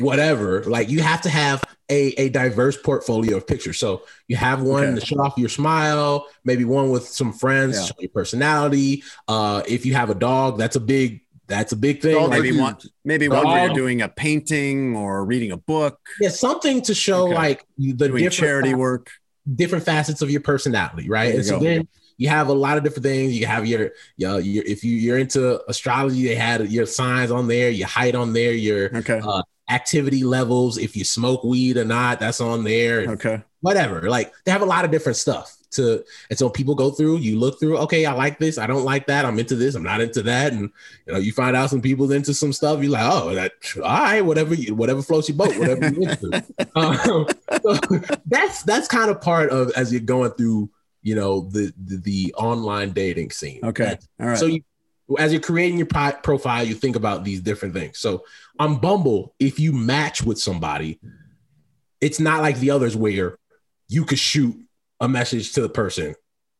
whatever. Like you have to have a, a diverse portfolio of pictures. So you have one Okay. to show off your smile, maybe one with some friends, Yeah. show your personality. Uh, if you have a dog, that's a big that's a big thing. Dog Like, Maybe one, maybe one where you're doing a painting or reading a book, yeah, something to show Okay. like the doing different charity work. different facets of your personality, right? There you And so go. then you have a lot of different things. You have your, your, your if you you're into astrology, they had your signs on there, your height on there, your Okay. uh, activity levels, if you smoke weed or not, that's on there. Okay. Whatever. Like they have a lot of different stuff to, and so people go through. You look through. Okay, I like this. I don't like that. I'm into this. I'm not into that. And you know, you find out some people's into some stuff. You're like, oh, that all right, whatever, you, whatever floats your boat, whatever you're into. um, so that's that's kind of part of as you're going through, you know, the the, the online dating scene. Okay. All right. So you, as you're creating your profile, you think about these different things. So on Bumble, if you match with somebody, it's not like the others where you could shoot a message to the person.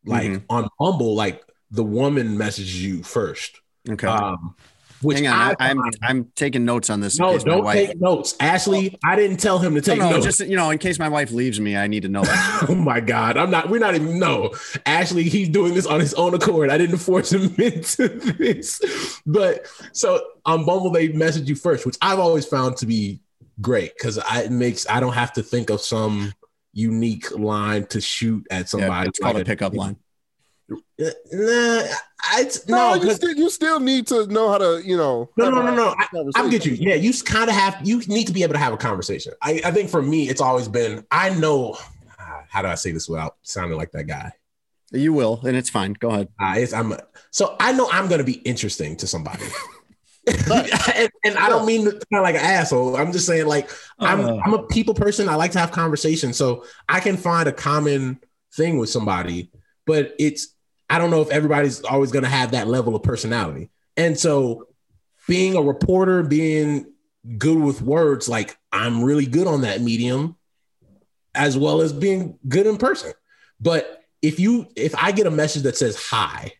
Like Mhm. on Bumble, like the woman messages you first. okay. Um, which Hang on. I, I I'm I'm taking notes on this. in no, case my don't wife- take notes. Ashley, I didn't tell him to No, take no, notes. just you know, in case my wife leaves me, I need to know that. Oh my God. I'm not, we're not even, no. Ashley, he's doing this on his own accord. I didn't force him into this. But so on Bumble, they message you first, which I've always found to be great because it makes, I don't have to think of some unique line to shoot at yeah, somebody. it's called like a pickup line. Nah, I, No, no, you 'cause- still you still need to know how to, you know. no, have no, no, no. I, I get you. Yeah, you kind of have. You need to be able to have a conversation. I, I think for me, it's always been. I know. ah, How do I say this without sounding like that guy? You will, and it's fine. Go ahead. Uh, it's, I'm so I know I'm gonna be interesting to somebody, and, and I don't mean to sound like an asshole. I'm just saying like I'm Uh. I'm a people person. I like to have conversations, so I can find a common thing with somebody. But it's I don't know if everybody's always gonna have that level of personality, and so being a reporter, being good with words, like I'm really good on that medium, as well as being good in person. But if you if I get a message that says hi,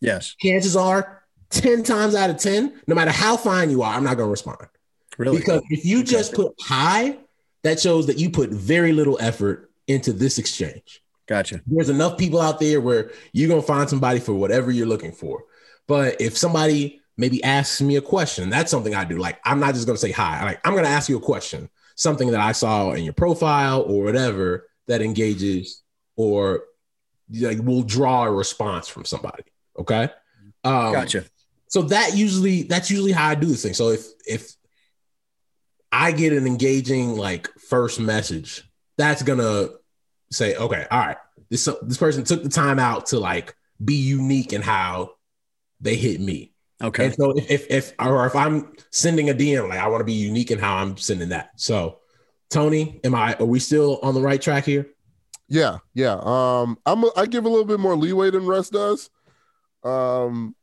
Yes. chances are 10 times out of 10, no matter how fine you are, I'm not gonna respond. Really? Because if you just put hi, that shows that you put very little effort into this exchange. Gotcha. There's enough people out there where you're gonna find somebody for whatever you're looking for. But if somebody maybe asks me a question, that's something I do. Like I'm not just gonna say hi. Like I'm gonna ask you a question, something that I saw in your profile or whatever that engages or like will draw a response from somebody. Okay. Um, Gotcha. so that usually that's usually how I do this thing. So if if I get an engaging like first message, that's gonna say, okay, all right, this this person took the time out to like be unique in how they hit me. Okay. And so if, if if or if I'm sending a DM, like I want to be unique in how I'm sending that. So Tony, am I are we still on the right track here? Yeah, yeah. Um, I'm I give a little bit more leeway than Russ does. Um,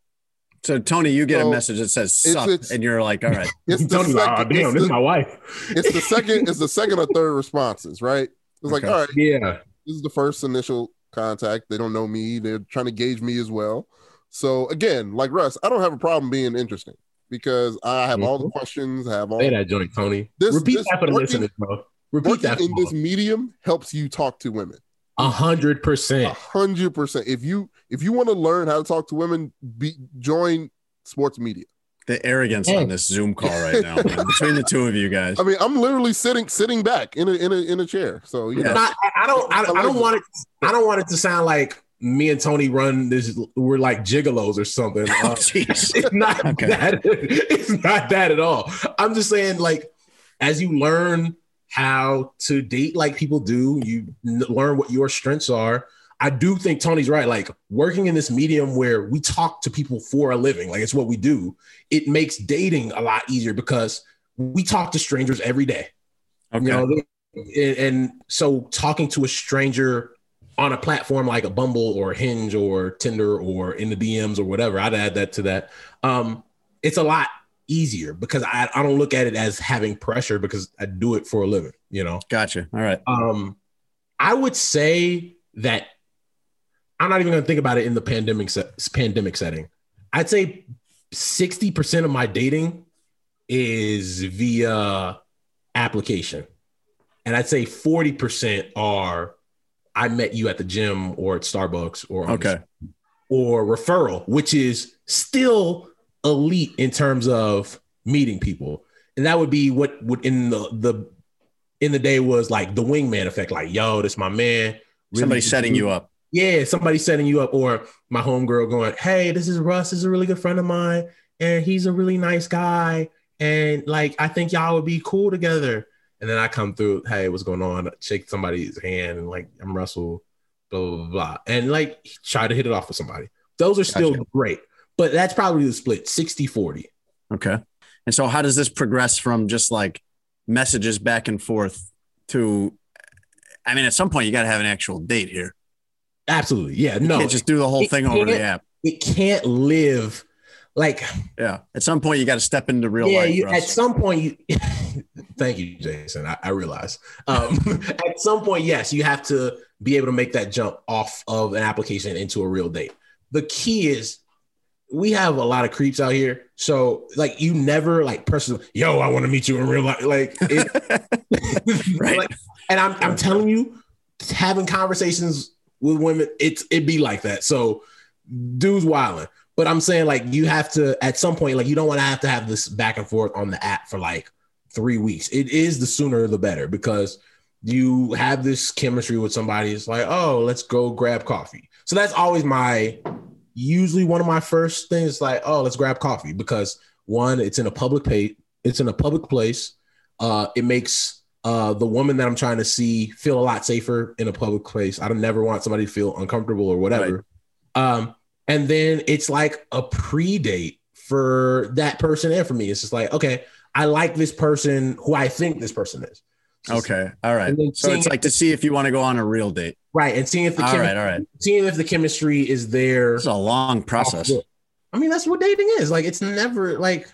So Tony, you get So, a message that says it's- sup, it's- and you're like, all right. it's the Tony's like, second, "Oh, damn, it's this is my wife. it's the second, it's the second or third responses, right? It's like, all right, Yeah. this is the first initial contact. They don't know me. They're trying to gauge me as well. So again, like Russ, I don't have a problem being interesting because I have all the mm-hmm. questions. I have all Say that joint, Tony. This- Repeat this that for the working- listeners, bro. Repeat working that in this medium helps you talk to women. a hundred percent. A percent. hundred percent. If you if you want to learn how to talk to women, be join sports media. The arrogance Hey. on this Zoom call right now man, between the two of you guys. I mean, I'm literally sitting sitting back in a in a in a chair. So you Yeah. know, I, I don't. I, I I don't like want it. I don't want it to sound like me and Tony run this. We're like gigolos or something. Oh, Uh, it's not Okay. that. It's not that at all. I'm just saying, like, as you learn how to date like people do, you n- learn what your strengths are. I do think Tony's right. Like working in this medium where we talk to people for a living, like it's what we do. It makes dating a lot easier because we talk to strangers every day. Okay. You know, and, and so talking to a stranger on a platform like a Bumble or Hinge or Tinder or in the DMs or whatever, I'd add that to that. Um, it's a lot easier because I, I don't look at it as having pressure because I do it for a living, you know. Gotcha. All right. Um, I would say that I'm not even going to think about it in the pandemic se- pandemic setting. I'd say 60% of my dating is via application. And I'd say 40% are I met you at the gym or at Starbucks or on the Okay. or referral, which is still elite in terms of meeting people. And that would be what would in the the in the day was like the wingman effect, like, yo, this my man. Really- Somebody setting you up. Yeah, somebody setting you up, or my homegirl going, Hey, this is Russ, this is a really good friend of mine, and he's a really nice guy. And like I think y'all would be cool together. And then I come through, hey, what's going on? Shake somebody's hand and like I'm Russell, blah blah blah, blah. and like try to hit it off with somebody. Those are still Gotcha. great, but that's probably the split 60 40. Okay. And so how does this progress from just like messages back and forth to I mean, at some point you got to have an actual date here. Absolutely. Yeah. You No, can't just do the whole it thing over the app. it can't live like Yeah. At some point you got to step into real yeah, life. you, at some point you thank you, Jason. I, I realize. Um, at some point, yes, you have to be able to make that jump off of an application into a real date. The key is we have a lot of creeps out here. So like you never like personally, yo, I want to meet you in real life. Like it, Right. like- and I'm I'm telling you, having conversations with women, it's it be like that. So dudes wilding. But I'm saying like you have to at some point, like you don't want to have to have this back and forth on the app for like three weeks. It is the sooner the better because you have this chemistry with somebody. It's like, oh, let's go grab coffee. So that's always my usually one of my first things like, oh, let's grab coffee because one, it's in a public pay, it's in a public place. Uh, it makes uh, the woman that I'm trying to see feel a lot safer in a public place. I don't never want somebody to feel uncomfortable or whatever. Um, and then it's like a pre-date for that person and for me. It's just like, okay, I like this person who I think this person is. Just- Okay. All right. So it's like to see if you want to go on a real date. Right. And seeing if the All chemi- right. All right. seeing if the chemistry is there. It's a long process. I mean, that's what dating is. Like, it's never like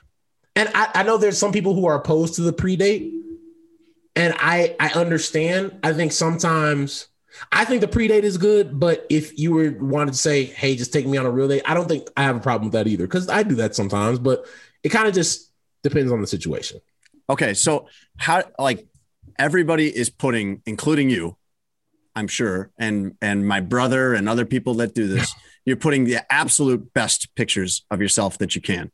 and I, I know there's some people who are opposed to the pre-date, and I I understand. I think sometimes I think the pre-date is good, but if you were wanted to say, hey, just take me on a real date, I don't think I have a problem with that either because I do that sometimes, but it kind of just depends on the situation. Okay, so how like everybody is putting, including you, I'm sure, and and my brother and other people that do this, you're putting the absolute best pictures of yourself that you can.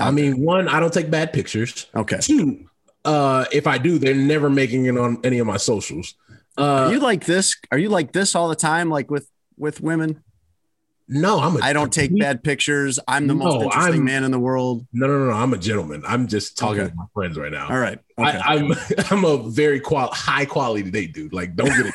I mean, one, I don't take bad pictures. Okay. Two, uh, if I do, they're never making it on any of my socials. Are Uh, you like this? Are you like this all the time, like with with women? no, I'm a I don't take bad pictures. I'm the most interesting I'm- man in the world. No, no, no, no. I'm a gentleman. I'm just talking Okay. to my friends right now. All right. Okay. I, I'm I'm a very qual high quality date dude. Like, don't get it.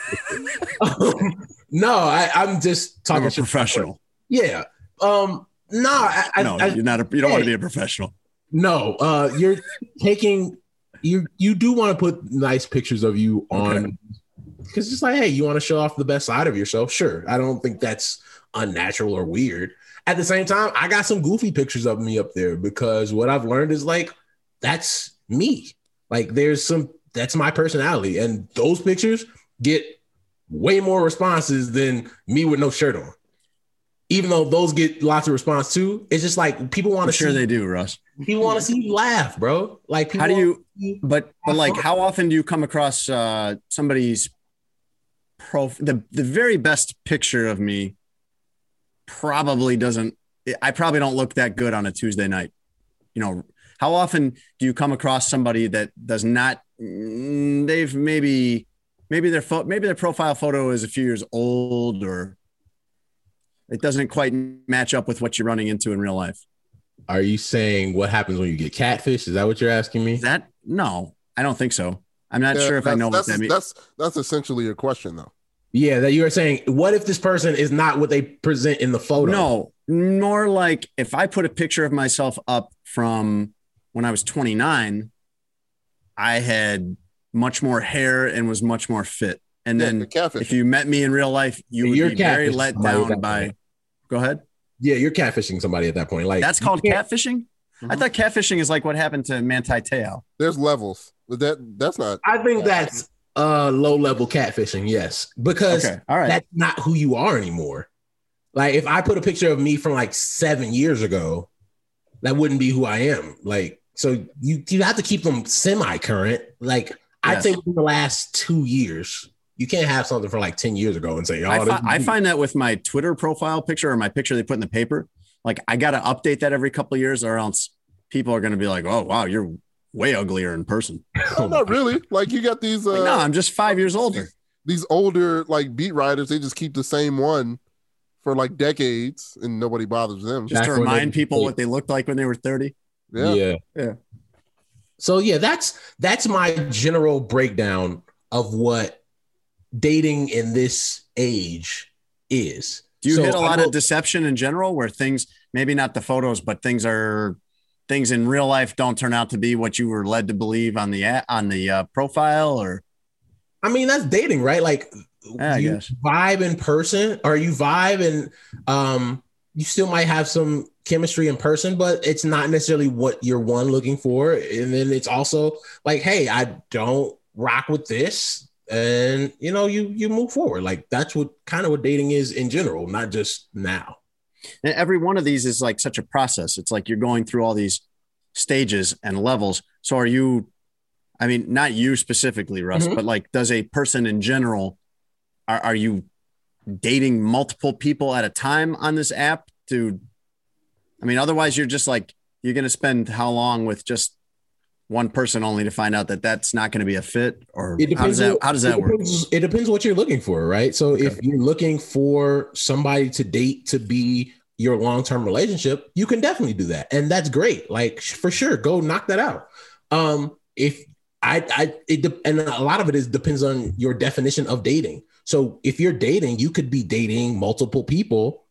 um, no, I, I'm just I'm talking a shit to professional. Yeah. Um. No, I, I, no, I- you're not a. You don't want to be a professional. no. Uh, you're taking you. You do want to put nice pictures of you on Okay. because it's like, hey, you want to show off the best side of yourself. Sure. I don't think that's unnatural or weird. At the same time, I got some goofy pictures of me up there because what I've learned is like that's me. Like there's some that's my personality, and those pictures get way more responses than me with no shirt on. Even though those get lots of response too, it's just like people want to sure see they do, Russ. people want to see you laugh, bro. Like people How do you? But but like, how often do you come across uh, somebody's prof? The the very best picture of me probably doesn't. I probably don't look that good on a Tuesday night. You know, how often do you come across somebody that does not? mm, They've maybe maybe their pho- maybe their profile photo is a few years old or it doesn't quite match up with what you're running into in real life. Are you saying what happens when you get catfish? Is that what you're asking me? Is that no? I don't think so. I'm not Yeah, sure if I know what that's, that means. That's that's essentially your question, though. Yeah, that you are saying. What if this person is not what they present in the photo? No, more like if I put a picture of myself up from when I was 29, I had much more hair and was much more fit. And Yeah, then the if you met me in real life, you would You're be very let down by. point. Go ahead. Yeah, you're catfishing somebody at that point. Like That's called can't- catfishing. I Mhm. thought catfishing is like what happened to Manti Te'o. There's levels, that that's not. I think that's uh low level catfishing. Yes, because Okay, all right. that's not who you are anymore. Like if I put a picture of me from like seven years ago, that wouldn't be who I am. Like so, you you have to keep them semi current. Like I think Yes. say within the last two years, you can't have something from like ten years ago and say, "Oh, I, fi- I find that with my Twitter profile picture or my picture they put in the paper, like I got to update that every couple of years, or else people are going to be like, "Oh, wow, you're way uglier in person." Oh, not really. Like you got these. Uh, Like, no, I'm just five years older. these older like beat writers. They just keep the same one for like decades, and nobody bothers them. Just Back to when they- remind people what they looked like when they were 30. Yeah. yeah. Yeah. So yeah, that's that's my general breakdown of what dating in this age is. Do you So hit a lot will- of deception in general where things, maybe not the photos, but things are things in real life don't turn out to be what you were led to believe on the on the uh, profile or I mean, that's dating, right? Like Yeah, you guess. vibe in person, or you vibe and um, you still might have some chemistry in person, but it's not necessarily what you're one looking for. And then it's also like, hey, I don't rock with this, and you know, you you move forward. Like that's what kind of what dating is in general, not just now. And every one of these is like such a process. It's like you're going through all these stages and levels. So are you, I mean, not you specifically, Russ, Mhm. but like, does a person in general, are, are you dating multiple people at a time on this app to, I mean, otherwise you're just like, you're going to spend how long with just one person only to find out that that's not going to be a fit or It how does depends. that, how does that it work? depends- It depends what you're looking for, right? So if you're looking for somebody to date to be your long-term relationship, you can definitely do that, and that's great. Like for sure, go knock that out. Um, if I, I, it, and a lot of it is depends on your definition of dating. So if you're dating, you could be dating multiple people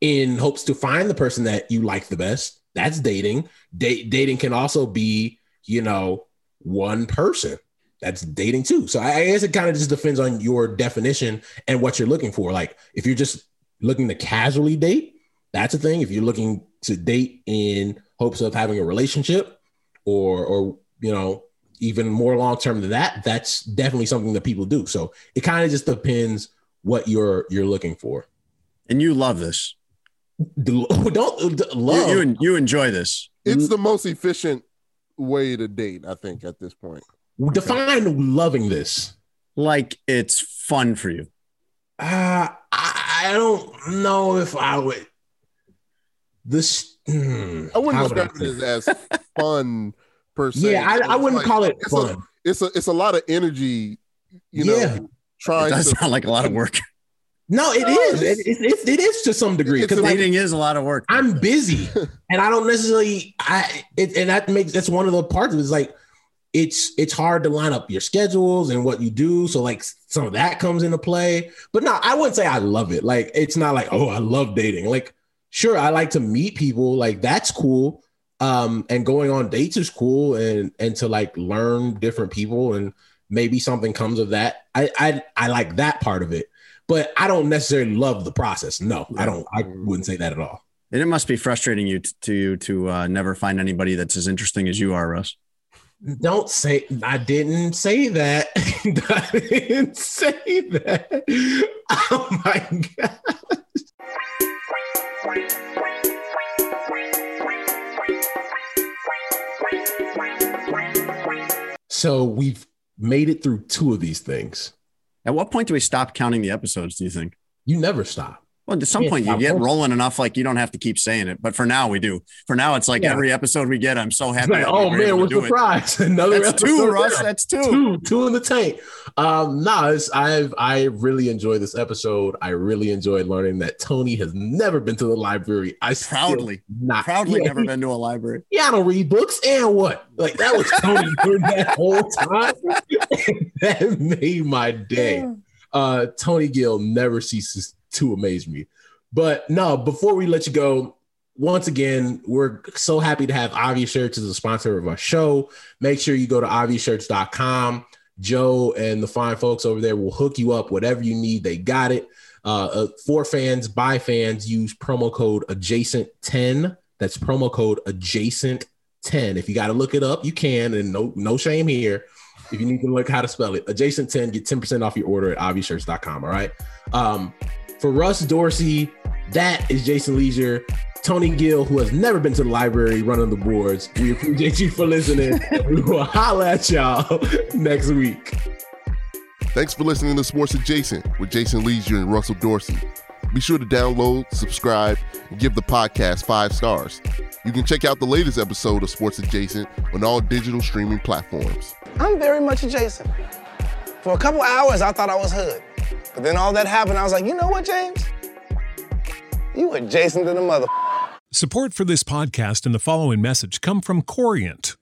in hopes to find the person that you like the best. That's dating. Da- dating can also be, you know, one person that's dating too. So I I guess it kind of just depends on your definition and what you're looking for. Like if you're just looking to casually date, that's a thing. If you're looking to date in hopes of having a relationship or or you know even more long term than that, that's definitely something that people do. So it kind of just depends what you're you're looking for. And you love this. Don't love You, you, you enjoy this. It's the most efficient way to date, I think, at this point. define loving this. Like it's fun for you. Uh, I, I don't know if I would. This hmm, I wouldn't how would describe it as, as fun per se. Yeah, I, I wouldn't like- call it it's fun. A, it's a it's a lot of energy, you Yeah. know, It trying does to sound like a lot of work. No, it No, is. it's- It, it, it, it is to some degree because a- like, Dating is a lot of work. I'm busy and I don't necessarily I it, and that makes that's one of the parts of it is like it's it's hard to line up your schedules and what you do. So like some of that comes into play. But no, I wouldn't say I love it. Like it's not like, oh, I love dating. Like, sure, I like to meet people, like that's cool. Um, and going on dates is cool and and to like learn different people and maybe something comes of that. I I I like that part of it. But I don't necessarily love the process. No, I don't. I wouldn't say that at all. And it must be frustrating you t- to you to uh, never find anybody that's as interesting as you are, Russ. Don't say I didn't say that. I didn't say that. Oh my god. So we've made it through two of these things. At what point do we stop counting the episodes? Do you think? You never stop. Well, at some point you get rolling. enough, like you don't have to keep saying it. But for now, we do. For now, it's like Yeah. every episode we get, I'm so happy. like, oh man, to it. surprised. Another That's two, Russ. there. That's two. two, two in the tank. Um, no, it's, I've I really enjoyed this episode. I really enjoyed learning that Tony has never been to the library. I Proudly, not proudly yeah, never been to a library. Yeah, I don't read books and what? Like that was Tony during that whole time. that made my day. Uh, Tony Gill never ceases to amaze me. But no, before we let you go, once again, we're so happy to have Obvious Shirts as a sponsor of our show. Make sure you go to obviousshirts.com. Joe and the fine folks over there will hook you up, whatever you need. They got it. Uh, uh, for fans, by fans, use promo code adjacent10. That's promo code adjacent 10. If you got to look it up, you can, and no no shame here. If you need to look how to spell it, adjacent 10, get 10% off your order at obviousshirts.com. All right. Um, for Russ Dorsey, that is Jason Lieser. Tony Gill, who has never been to the library running the boards. We appreciate you for listening. we will holla at y'all next week. Thanks for listening to Sports Adjacent with Jason Lieser and Russell Dorsey. Be sure to download, subscribe, and give the podcast five stars. You can check out the latest episode of Sports Adjacent on all digital streaming platforms. I'm very much adjacent. For a couple hours, I thought I was hood. But then all that happened, I was like, you know what, James? You adjacent to the mother. Support for this podcast and the following message come from Corient.